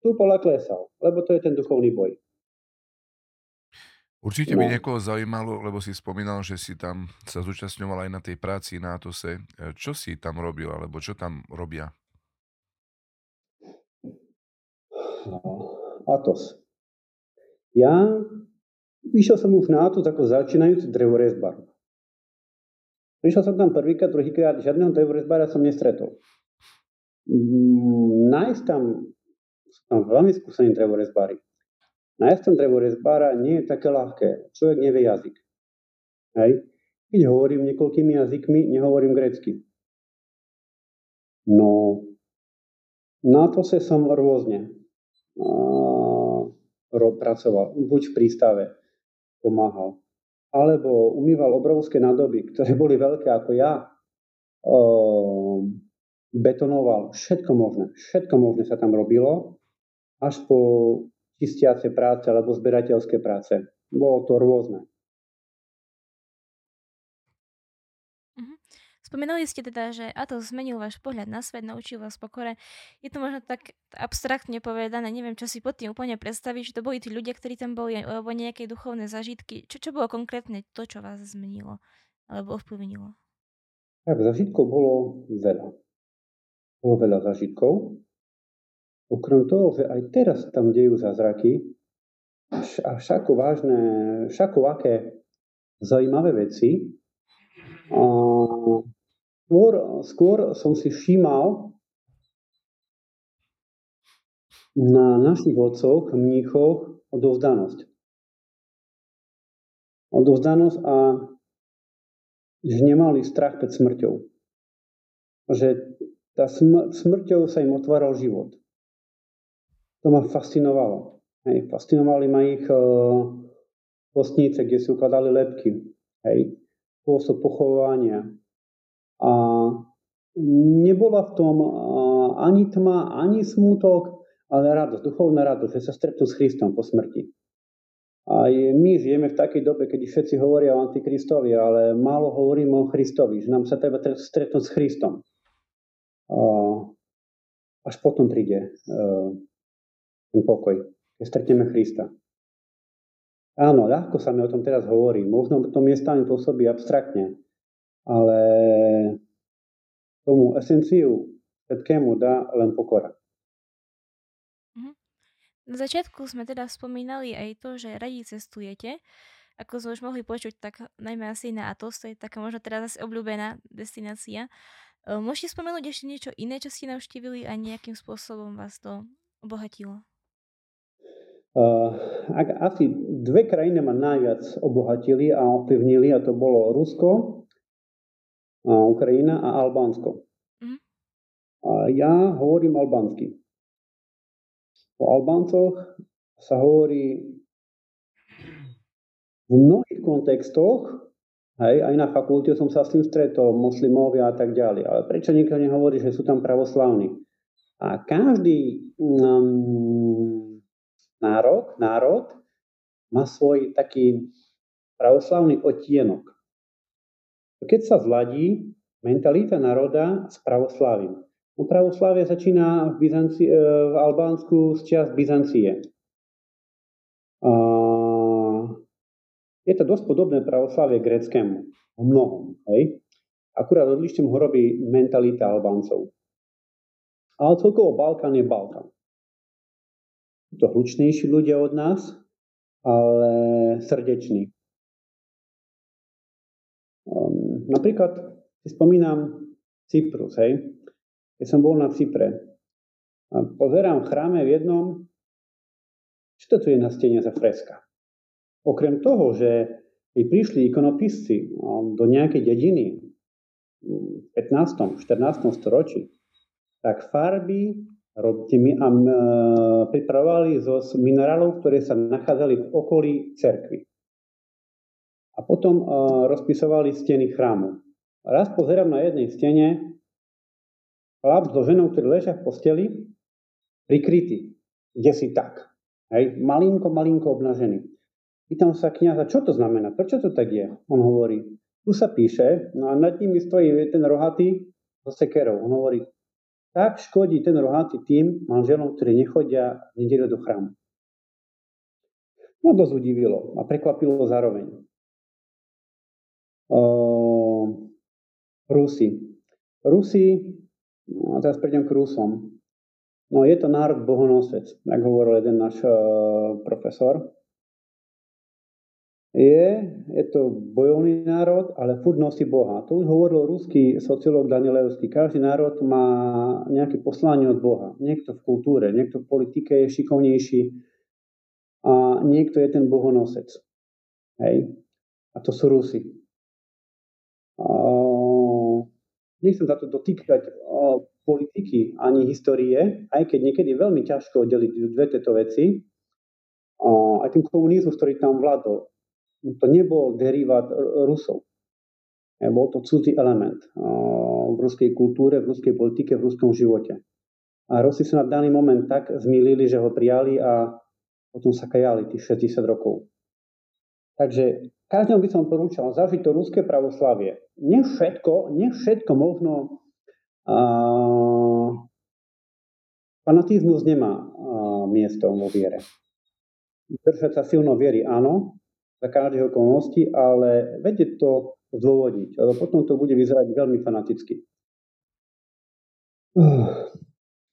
tu pola klesal, lebo to je ten duchovný boj. Určite by no. niekoho zaujímalo, lebo si spomínal, že si tam sa zúčastňoval aj na tej práci na Atose. Čo si tam robil, alebo čo tam robia? No, Atos. Ja vyšiel som už na Atos ako začínajúci drevorezbar. Prišiel som tam prvýkrát, druhýkrát, žiadneho drevorezbara som nestretol. Mm, nájsť tam, sú tam veľmi skúsení drevorezbári Nájsť ten drevorezbára nie je také ľahké. Človek nevie jazyk. Hej. Keď hovorím niekoľkými jazykmi, nehovorím grecky. No, na to sa som rôzne ro, pracoval. Buď v prístave pomáhal, alebo umýval obrovské nádoby, ktoré boli veľké ako ja. betonoval, všetko možné. Všetko možné sa tam robilo, až po čistiace práce alebo zberateľské práce. Bolo to rôzne. Spomínali ste teda, že Atos zmenil váš pohľad na svet, naučil vás pokore. Je to možno tak abstraktne povedané, neviem, čo si pod tým úplne predstaviť, že to boli tí ľudia, ktorí tam boli, alebo nejaké duchovné zažitky. Čo, čo bolo konkrétne to, čo vás zmenilo alebo ovplyvnilo? Tak, zažitkov bolo veľa. Bolo veľa zažitkov. Okrem toho, že aj teraz tam dejú zázraky a všako vážne, všako aké zaujímavé veci. A skôr, skôr som si všímal na našich otcoch, mníchoch, odovzdanosť. Odovzdanosť a že nemali strach pred smrťou. Že tá smr- smrťou sa im otváral život to ma fascinovalo. Hej. Fascinovali ma ich uh, postnice, kde si ukladali lepky. Hej. Spôsob pochovania. A nebola v tom ani tma, ani smútok, ale radosť, duchovná radosť, že sa stretnú s Kristom po smrti. A my žijeme v takej dobe, keď všetci hovoria o Antikristovi, ale málo hovoríme o Christovi, že nám sa treba stretnúť s Christom. Až potom príde ten pokoj, keď stretneme Krista. Áno, ľahko sa mi o tom teraz hovorí. Možno to miestami pôsobí abstraktne, ale tomu esenciu všetkému dá len pokora. Mhm. Na začiatku sme teda spomínali aj to, že radi cestujete. Ako sme už mohli počuť, tak najmä asi na Atos, to je taká možno teraz asi obľúbená destinácia. Môžete spomenúť ešte niečo iné, čo ste navštívili a nejakým spôsobom vás to obohatilo? Uh, asi dve krajiny ma najviac obohatili a ovplyvnili a to bolo Rusko, Ukrajina a Albánsko. Mm. A ja hovorím albánsky. O Albáncoch sa hovorí v mnohých kontextoch, hej, aj na fakulte som sa s tým stretol, moslimovia a tak ďalej. Ale prečo nikto nehovorí, že sú tam pravoslavní? A každý um, národ, národ má svoj taký pravoslavný odtienok. Keď sa zladí mentalita národa s pravoslavím. No pravoslavie začína v, Byzanci, e, v Albánsku z čias Byzancie. A je to dosť podobné pravoslavie gréckému. V mnohom. Hej? Akurát odlišným ho robí mentalita Albáncov. Ale celkovo Balkán je Balkán. Sú to hlučnejší ľudia od nás, ale srdeční. Napríklad si spomínam Cyprus, hej. Keď som bol na Cypre a pozerám v chráme v jednom, čo to tu je na stene za freska? Okrem toho, že keď prišli ikonopisci do nejakej dediny v 15. 14. storočí, tak farby a pripravovali zo minerálov, ktoré sa nachádzali v okolí cerkvy. A potom rozpisovali steny chrámu. Raz pozerám na jednej stene chlap so ženou, ktorí ležia v posteli, prikrytý, kde si tak. Hej, malinko, malinko obnažený. Pýtam sa kniaza, čo to znamená, prečo to tak je? On hovorí, tu sa píše, no a nad nimi stojí ten rohatý so sekerou. On hovorí, tak škodí ten rohatý tým manželom, ktorí nechodia v nedelu do chrámu. No dosť udivilo a prekvapilo zároveň. Uh, Rusi. Rusi, a teraz prejdem k Rusom. No je to národ bohonosec, ako hovoril jeden náš uh, profesor. Je, je to bojovný národ, ale furt nosí Boha. To už hovoril ruský sociológ Danielevský. Každý národ má nejaké poslanie od Boha. Niekto v kultúre, niekto v politike je šikovnejší a niekto je ten bohonosec. Hej? A to sú Rusi. Nechcem sa to dotýkať politiky ani histórie, aj keď niekedy je veľmi ťažko oddeliť dve tieto veci. Aj ten komunizmus, ktorý tam vládol, to nebol derivát Rusov. Bol to cudzí element v ruskej kultúre, v ruskej politike, v ruskom živote. A Rusi sa na daný moment tak zmýlili, že ho prijali a potom sa kajali tých 60 rokov. Takže každému by som porúčal zažiť to ruské pravoslavie. Nie všetko, nie všetko možno uh, fanatizmus nemá uh, miesto vo viere. Držať sa silno viery, áno, za každých okolností, ale vedieť to zdôvodniť, lebo potom to bude vyzerať veľmi fanaticky.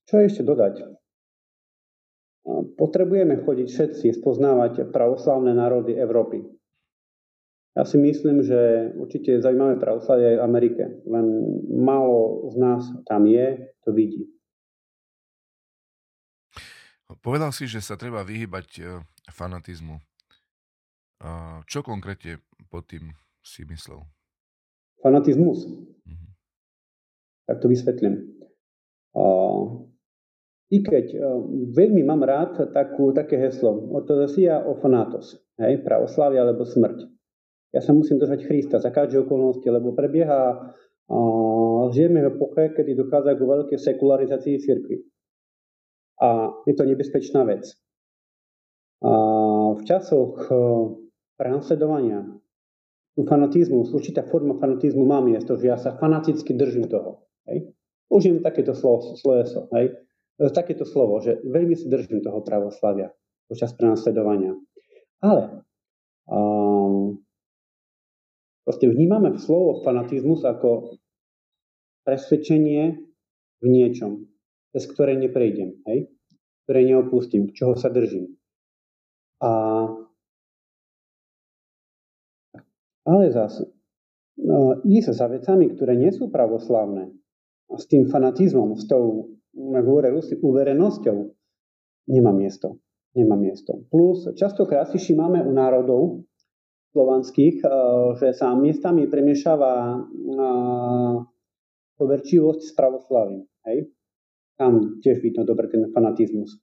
Čo ešte dodať? Potrebujeme chodiť všetci spoznávať pravoslavné národy Európy. Ja si myslím, že určite zaujímavé pravoslavie aj v Amerike, len málo z nás tam je, to vidí. Povedal si, že sa treba vyhybať e, fanatizmu. Čo konkrétne pod tým si myslel? Fanatizmus. Mhm. Tak to vysvetlím. I keď e, veľmi mám rád takú, také heslo ortodoxia o fanatos, hej, pravoslavia alebo smrť. Ja sa musím držať Krista za každé okolnosti, lebo prebieha, uh, žijeme v epoche, kedy dochádza k veľkej sekularizácii cirkvi. A je to nebezpečná vec. A v časoch prenasledovania, tu fanatizmu, určitá forma fanatizmu má miesto, že ja sa fanaticky držím toho. Hej? Užijem takéto slovo, slovo, hej? E, takéto slovo, že veľmi si držím toho pravoslavia počas prenasledovania. Ale um, proste vnímame slovo fanatizmus ako presvedčenie v niečom, cez ktoré neprejdem, hej? ktoré neopustím, čoho sa držím. A Ale zase no, ísť za vecami, ktoré nie sú pravoslavné, a s tým fanatizmom, s tou, ako hovoria uverenosťou, nemá miesto. Nemá miesto. Plus, častokrát si všímame u národov slovanských, eh, že sa miestami premiešava eh, poverčivosť s pravoslavím. Hej? Tam tiež vidno dobre ten fanatizmus.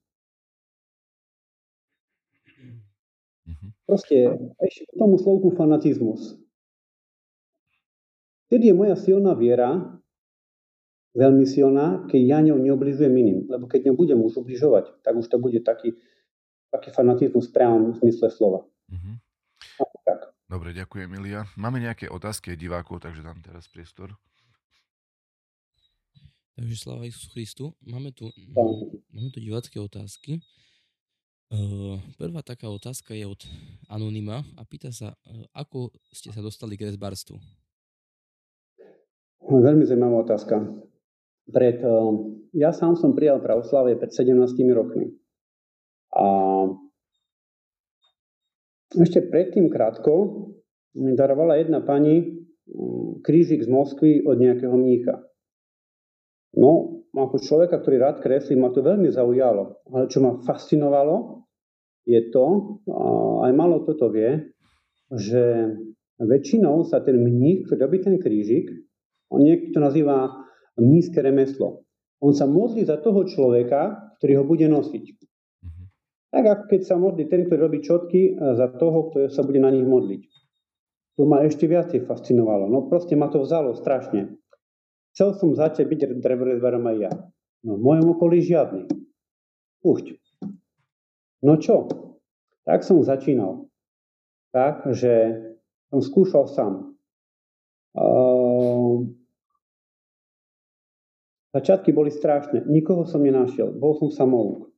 Mhm. Proste ešte k tomu slovku fanatizmus. Vtedy je moja silná viera, veľmi silná, keď ja ňou neoblizujem iným. Lebo keď ňou budem už obližovať, tak už to bude taký, taký fanatizmus v priamom zmysle slova. Mm-hmm. Dobre, ďakujem, Emilia. Máme nejaké otázky divákov, takže dám teraz priestor. Takže sláva Isusu Christu. Máme tu, máme tu divácké otázky. Uh, prvá taká otázka je od Anonyma a pýta sa, uh, ako ste sa dostali k rezbarstvu? Veľmi zaujímavá otázka. Pred, uh, ja sám som prijal pravoslavie pred 17 rokmi. A ešte predtým krátko mi darovala jedna pani krížik z Moskvy od nejakého mnícha. No, ako človeka, ktorý rád kreslí, ma to veľmi zaujalo. Ale čo ma fascinovalo, je to, aj malo toto vie, že väčšinou sa ten mních, ktorý robí ten krížik, on niekto to nazýva mnízke remeslo. On sa modlí za toho človeka, ktorý ho bude nosiť. Tak ako keď sa modlí ten, ktorý robí čotky, za toho, ktorý sa bude na nich modliť. To ma ešte viacej fascinovalo. No proste ma to vzalo strašne. Chcel som začať byť drevorezbarom aj ja. No v mojom okolí žiadny. Pušť. No čo? Tak som začínal. Tak, že som skúšal sám. Uh, začiatky boli strašné. Nikoho som nenašiel. Bol som samouk.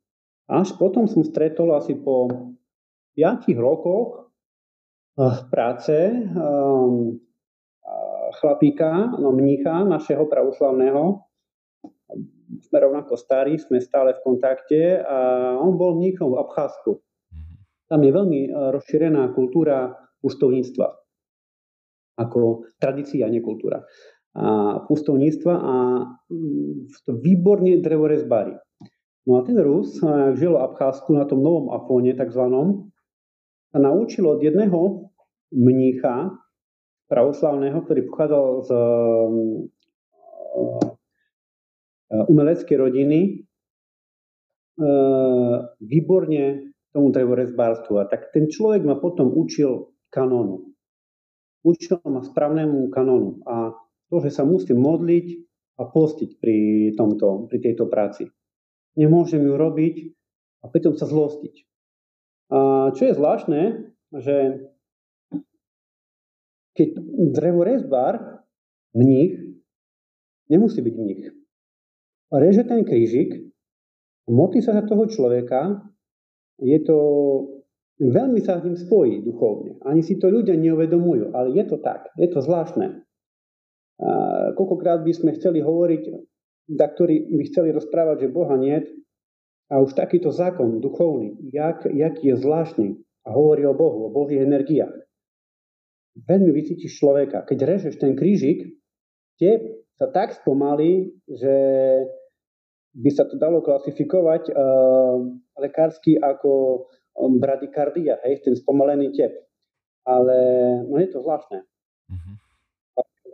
Až potom som stretol asi po 5 rokoch uh, práce um, chlapíka, no mnícha našeho pravoslavného. Sme rovnako starí, sme stále v kontakte a on bol mníchom v Abcházsku. Tam je veľmi e, rozšírená kultúra pustovníctva. Ako tradícia, nie kultúra. A pustovníctva a mm, výborne drevorezbári. No a ten Rus, ak žil v Abcházsku na tom novom Afóne, takzvanom, sa naučil od jedného mnícha, pravoslavného, ktorý pochádzal z eh, umeleckej rodiny, eh, výborne tomu drevorezbárstvu. A tak ten človek ma potom učil kanónu. Učil ma správnemu kanónu. A to, že sa musím modliť a postiť pri, tomto, pri tejto práci. Nemôžem ju robiť a pritom sa zlostiť. A čo je zvláštne, že keď drevorezbár, mních, nemusí byť mních. Reže ten krížik, modlí sa za toho človeka, je to, veľmi sa s ním spojí duchovne. Ani si to ľudia neuvedomujú, ale je to tak, je to zvláštne. A koľkokrát by sme chceli hovoriť, da ktorí by chceli rozprávať, že Boha nie, a už takýto zákon duchovný, jak, jak je zvláštny a hovorí o Bohu, o Božích energiách veľmi vycítiš človeka. Keď režeš ten krížik, tie sa tak spomalí, že by sa to dalo klasifikovať uh, lekársky ako um, bradykardia, hej, ten spomalený tep. Ale no je to zvláštne. Uh-huh.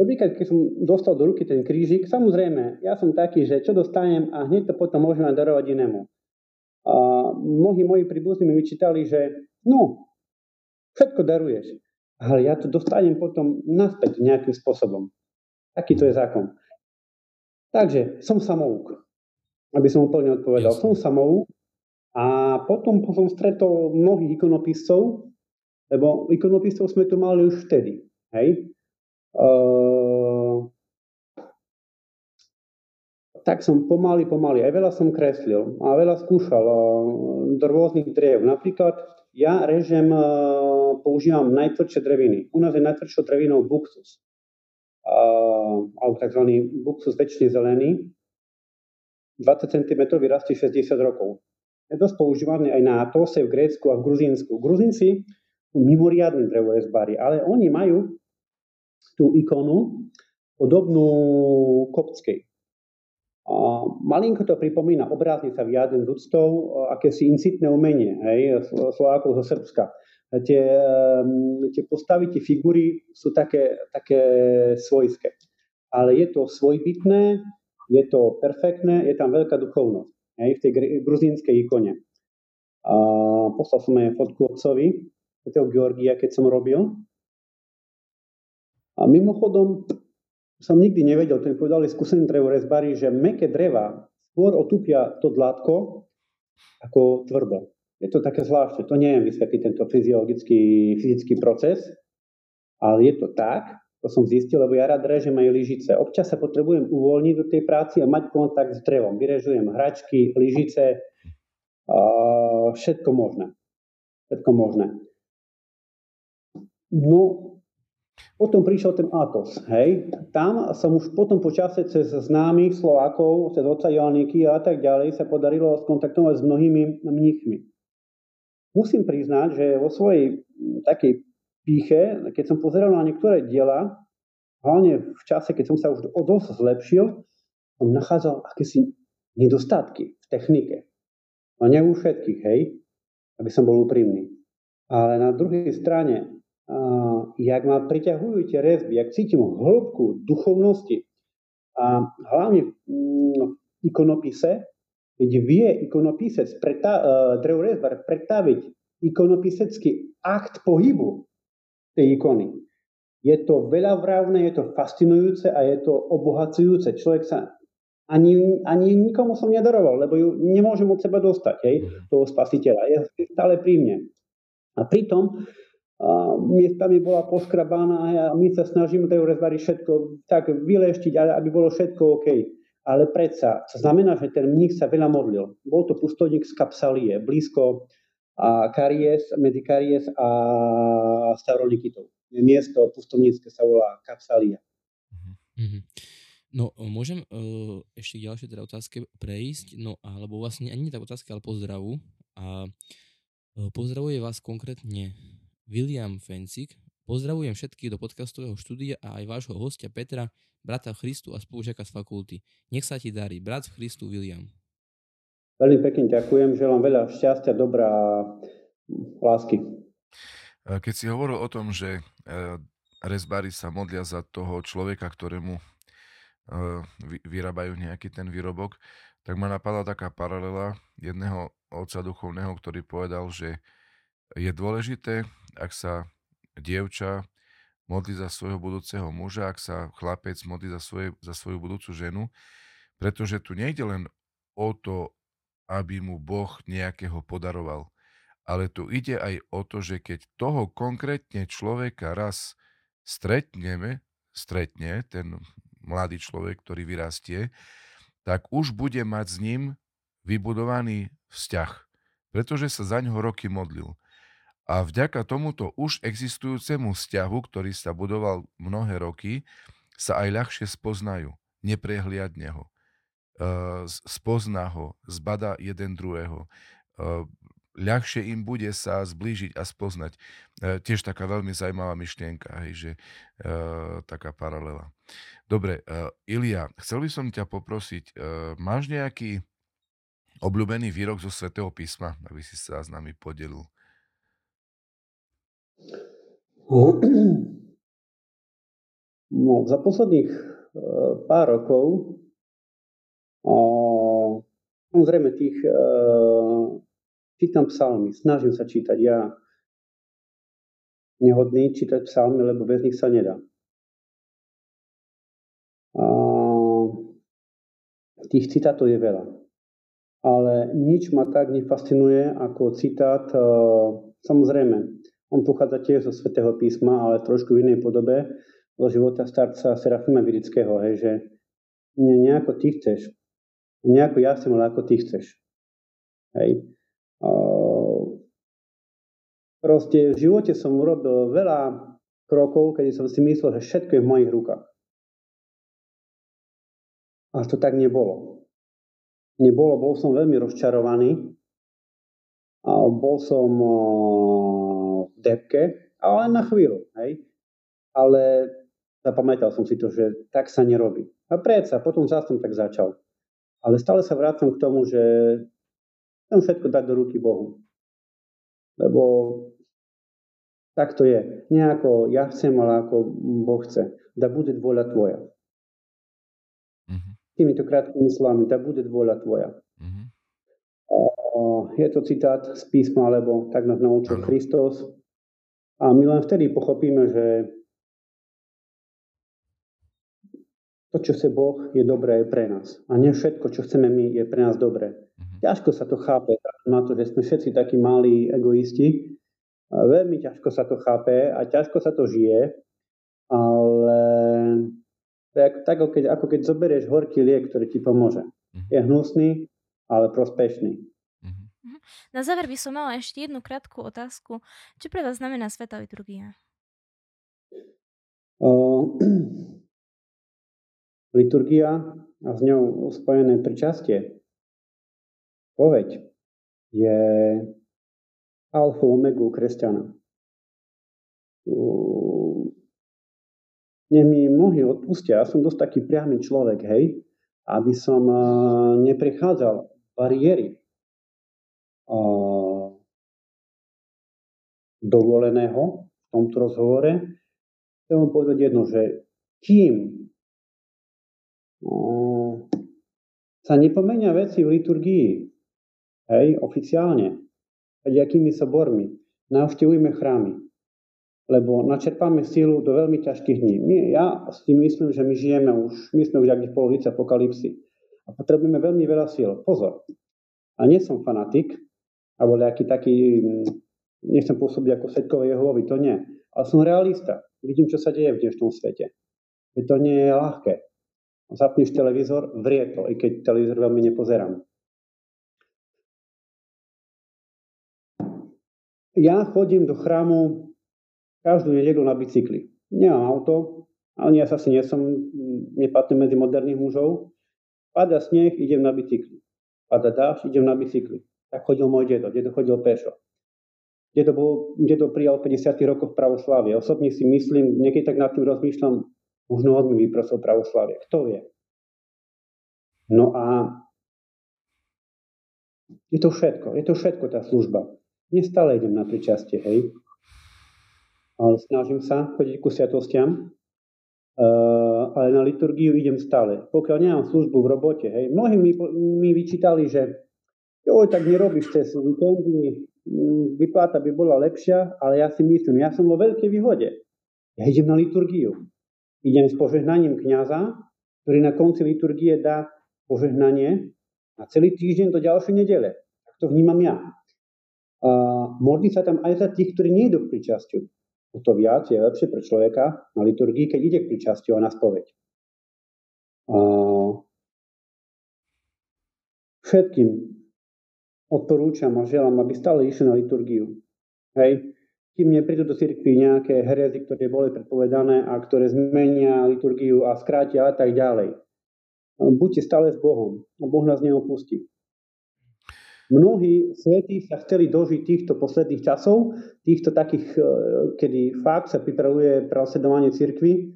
Prvýkrát, keď som dostal do ruky ten krížik, samozrejme, ja som taký, že čo dostanem a hneď to potom môžem aj darovať inému. A mnohí moji príbuzní mi vyčítali, že no, všetko daruješ ale ja to dostanem potom naspäť nejakým spôsobom. Taký to je zákon. Takže som samouk. Aby som úplne odpovedal. Jasne. Som samouk a potom som stretol mnohých ikonopiscov, lebo ikonopiscov sme tu mali už vtedy. Hej? Uh, tak som pomaly, pomaly, aj veľa som kreslil a veľa skúšal uh, do rôznych driev. Napríklad ja režem, e, používam najtvrdšie dreviny. U nás je najtvrdšou drevinou buxus. alebo tzv. buxus väčšine zelený. 20 cm rastie 60 rokov. Je dosť používaný aj na Atose v Grécku a v Gruzínsku. Gruzinci sú mimoriadní drevorezbári, ale oni majú tú ikonu podobnú kopskej. A malinko to pripomína, obrázne sa vyjadrím z úctou, akési incitné umenie, hej, Slovákov zo Srbska. Tie, ehm, tie postavy, tie figúry sú také, také svojské. Ale je to svojbytné, je to perfektné, je tam veľká duchovnosť hej, v tej gruzínskej ikone. A poslal som aj fotku otcovi, svätého Georgia, keď som robil. A mimochodom, som nikdy nevedel, to mi povedali skúsení drevorezbári, že meké dreva skôr otupia to dlátko ako tvrdé. Je to také zvláštne, to neviem vysvetliť tento fyziologický, fyzický proces, ale je to tak, to som zistil, lebo ja rád režem aj lyžice. Občas sa potrebujem uvoľniť do tej práci a mať kontakt s drevom. Vyrežujem hračky, lyžice, všetko možné. Všetko možné. No, potom prišiel ten Atos, hej. Tam som už potom počase cez známych Slovákov, cez oca Joanniky a tak ďalej sa podarilo skontaktovať s mnohými mníchmi. Musím priznať, že vo svojej takej píche, keď som pozeral na niektoré diela, hlavne v čase, keď som sa už o dosť zlepšil, som nachádzal akési nedostatky v technike. No nie u všetkých, hej, aby som bol úprimný. Ale na druhej strane jak ma priťahujú tie rezby, jak cítim hĺbku duchovnosti a hlavne mm, v ikonopise, keď vie ikonopisec, preta, uh, drevorezbar pretaviť ikonopisecký akt pohybu tej ikony. Je to veľavravné, je to fascinujúce a je to obohacujúce. Človek sa ani, ani nikomu som nedaroval, lebo ju nemôžem od seba dostať, hej, mhm. toho spasiteľa. Je stále pri mne. A pritom miestami bola poskrabána a my sa snažíme tej rezbari všetko tak vyleštiť, aby bolo všetko OK. Ale predsa, to znamená, že ten mních sa veľa modlil. Bol to pustovník z Kapsalie, blízko a Karies, medzi Karies a Stavronikitov. Miesto pustovnícke sa volá Kapsalia. Mm-hmm. No, môžem uh, ešte k ďalšej teda otázke prejsť, no alebo vlastne ani nie tak otázka, ale pozdravu. A uh, pozdravuje vás konkrétne William Fencik. Pozdravujem všetkých do podcastového štúdia a aj vášho hostia Petra, brata v Christu a spolužiaka z fakulty. Nech sa ti darí. Brat v Christu William. Veľmi pekne ďakujem, želám veľa šťastia, dobrá a lásky. Keď si hovoril o tom, že e, rezbári sa modlia za toho človeka, ktorému e, vyrábajú nejaký ten výrobok, tak ma napadla taká paralela jedného otca duchovného, ktorý povedal, že je dôležité, ak sa dievča modlí za svojho budúceho muža, ak sa chlapec modlí za, svoje, za svoju budúcu ženu, pretože tu nejde len o to, aby mu Boh nejakého podaroval, ale tu ide aj o to, že keď toho konkrétne človeka raz stretneme, stretne ten mladý človek, ktorý vyrastie, tak už bude mať s ním vybudovaný vzťah, pretože sa za ňo roky modlil. A vďaka tomuto už existujúcemu vzťahu, ktorý sa budoval mnohé roky, sa aj ľahšie spoznajú, neprehliadne ho. Spozná ho, zbada jeden druhého. Ľahšie im bude sa zblížiť a spoznať. Tiež taká veľmi zaujímavá myšlienka, hej, že taká paralela. Dobre, Ilia, chcel by som ťa poprosiť, máš nejaký obľúbený výrok zo Svetého písma, aby si sa s nami podelil? No, za posledných e, pár rokov samozrejme tých e, čítam psalmy, snažím sa čítať. Ja nehodný čítať psalmy, lebo bez nich sa nedá. A tých citátov je veľa. Ale nič ma tak nefascinuje ako citát, e, samozrejme, on pochádza tiež zo svätého písma, ale trošku v inej podobe zo života starca Serafima Virického, hej, že nejako ty chceš. Nejako ja chcem, ale ako ty chceš. Hej. proste v živote som urobil veľa krokov, keď som si myslel, že všetko je v mojich rukách. A to tak nebolo. Nebolo, bol som veľmi rozčarovaný. A bol som depke, ale len na chvíľu, hej. Ale zapamätal som si to, že tak sa nerobí. A predsa, potom zase som tak začal. Ale stále sa vrátim k tomu, že chcem všetko dať do ruky Bohu. Lebo tak to je. Nie ako ja chcem, ale ako Boh chce. Da bude vôľa tvoja. Mm-hmm. Týmito krátkými slovami, da bude vôľa tvoja. Mm-hmm. Je to citát z písma, lebo tak nás naučil Kristus A my len vtedy pochopíme, že to, čo chce Boh, je dobré pre nás. A nie všetko, čo chceme my, je pre nás dobré. Mhm. Ťažko sa to chápe na to, že sme všetci takí malí egoisti. A veľmi ťažko sa to chápe a ťažko sa to žije, ale tak, tak ako, keď, ako keď zoberieš horký liek, ktorý ti pomôže. Mhm. Je hnusný, ale prospešný. Mhm. Na záver by som mala ešte jednu krátku otázku. Čo pre vás znamená Sveta liturgia? Uh, liturgia a s ňou spojené pričastie, poveď, je alfa omega kresťana. Nech mi mnohí odpustia, ja som dosť taký priamy človek, hej, aby som neprechádzal bariéry dovoleného v tomto rozhovore. Chcem vám povedať jedno, že kým sa nepomenia veci v liturgii, hej, oficiálne, akými sobormi, navštevujme chrámy, lebo načerpáme sílu do veľmi ťažkých dní. My, ja si myslím, že my žijeme už, my sme už v polovici apokalipsy a potrebujeme veľmi veľa síl. Pozor, a nie som fanatik, alebo nejaký taký, mm, nechcem pôsobiť ako svetkové Jehovovi, to nie. Ale som realista. Vidím, čo sa deje v dnešnom svete. To nie je ľahké zapneš televízor, vrie to, i keď televízor veľmi nepozerám. Ja chodím do chrámu každú nedelu na bicykli. Nemám auto, ale ja asi nie som, nepatrím medzi moderných mužov. Pada sneh, idem na bicykli. Pada dáš, idem na bicykli. Tak chodil môj dedo. Dedo chodil pešo. Dedo, bol, dedo prijal 50 rokov pravoslávie. Osobne si myslím, niekedy tak nad tým rozmýšľam, Možno on mi vyprosil pravoslavie. Kto vie? No a je to všetko. Je to všetko tá služba. Nestále idem na pričastie, hej. Ale snažím sa chodiť ku sviatostiam, uh, ale na liturgiu idem stále. Pokiaľ nemám službu v robote, hej. Mnohí mi, mi vyčítali, že jo, tak nerobíš cez víkendy, mm, vypláta by bola lepšia, ale ja si myslím, ja som vo veľkej výhode. Ja idem na liturgiu. Idem s požehnaním kniaza, ktorý na konci liturgie dá požehnanie na celý týždeň do ďalšej nedele. Tak to vnímam ja. A modlí sa tam aj za tých, ktorí nie idú k pričastiu. O to viac je lepšie pre človeka na liturgii, keď ide k pričastiu a na spoveď. A všetkým odporúčam a želám, aby stále išli na liturgiu. Hej? kým neprídu do cirkvi nejaké herezy, ktoré boli predpovedané a ktoré zmenia liturgiu a skrátia a tak ďalej. Buďte stále s Bohom a Boh nás neopustí. Mnohí svetí sa chceli dožiť týchto posledných časov, týchto takých, e, kedy fakt sa pripravuje prasledovanie cirkvi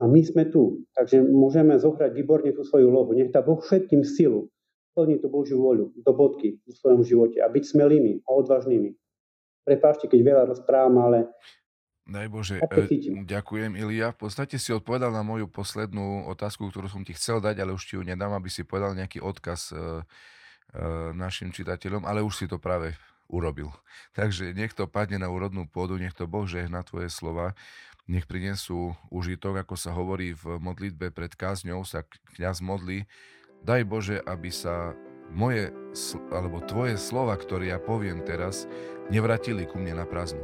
a my sme tu. Takže môžeme zohrať výborne tú svoju lohu. Nech tá Boh všetkým silu plní tú Božiu voľu do bodky v svojom živote a byť smelými a odvážnymi. Prepáčte, keď veľa rozprávam, ale Daj Bože, e, ďakujem Ilia. V podstate si odpovedal na moju poslednú otázku, ktorú som ti chcel dať, ale už ti ju nedám, aby si povedal nejaký odkaz e, e, našim čitateľom, ale už si to práve urobil. Takže nech to padne na úrodnú pôdu, nech to Boh žehna tvoje slova, nech prinesú užitok, ako sa hovorí v modlitbe pred kázňou, sa kňaz modlí. Daj Bože, aby sa moje, alebo tvoje slova, ktoré ja poviem teraz, nevratili ku mne na prázdno.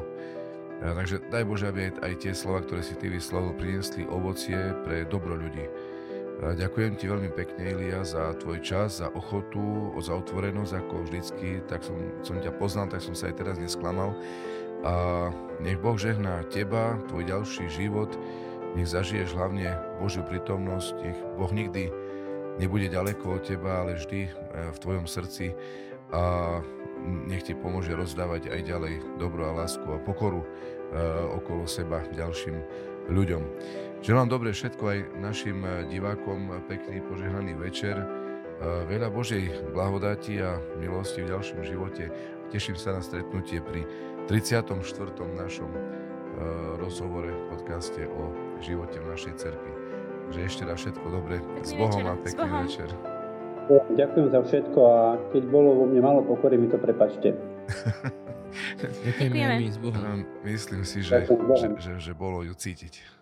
Takže daj Bože, aby aj, tie slova, ktoré si ty vyslovil, priniesli ovocie pre dobro ľudí. Ďakujem ti veľmi pekne, Ilia, za tvoj čas, za ochotu, za otvorenosť, ako vždycky, tak som, som ťa poznal, tak som sa aj teraz nesklamal. A nech Boh žehná teba, tvoj ďalší život, nech zažiješ hlavne Božiu prítomnosť, nech Boh nikdy nebude ďaleko od teba, ale vždy e, v tvojom srdci a nech ti pomôže rozdávať aj ďalej dobro a lásku a pokoru e, okolo seba ďalším ľuďom. Želám dobre všetko aj našim e, divákom, pekný požehnaný večer, veľa Božej blahodáti a milosti v ďalšom živote. Teším sa na stretnutie pri 34. našom rozhovore podcaste o živote v našej cerkvi. Takže ešte raz všetko dobre. S Bohom a pekný večer. Ďakujem za všetko a keď bolo vo mne malo pokory, mi to prepačte. Ďakujeme my s Bohom. Myslím si, že, že, že, že bolo ju cítiť.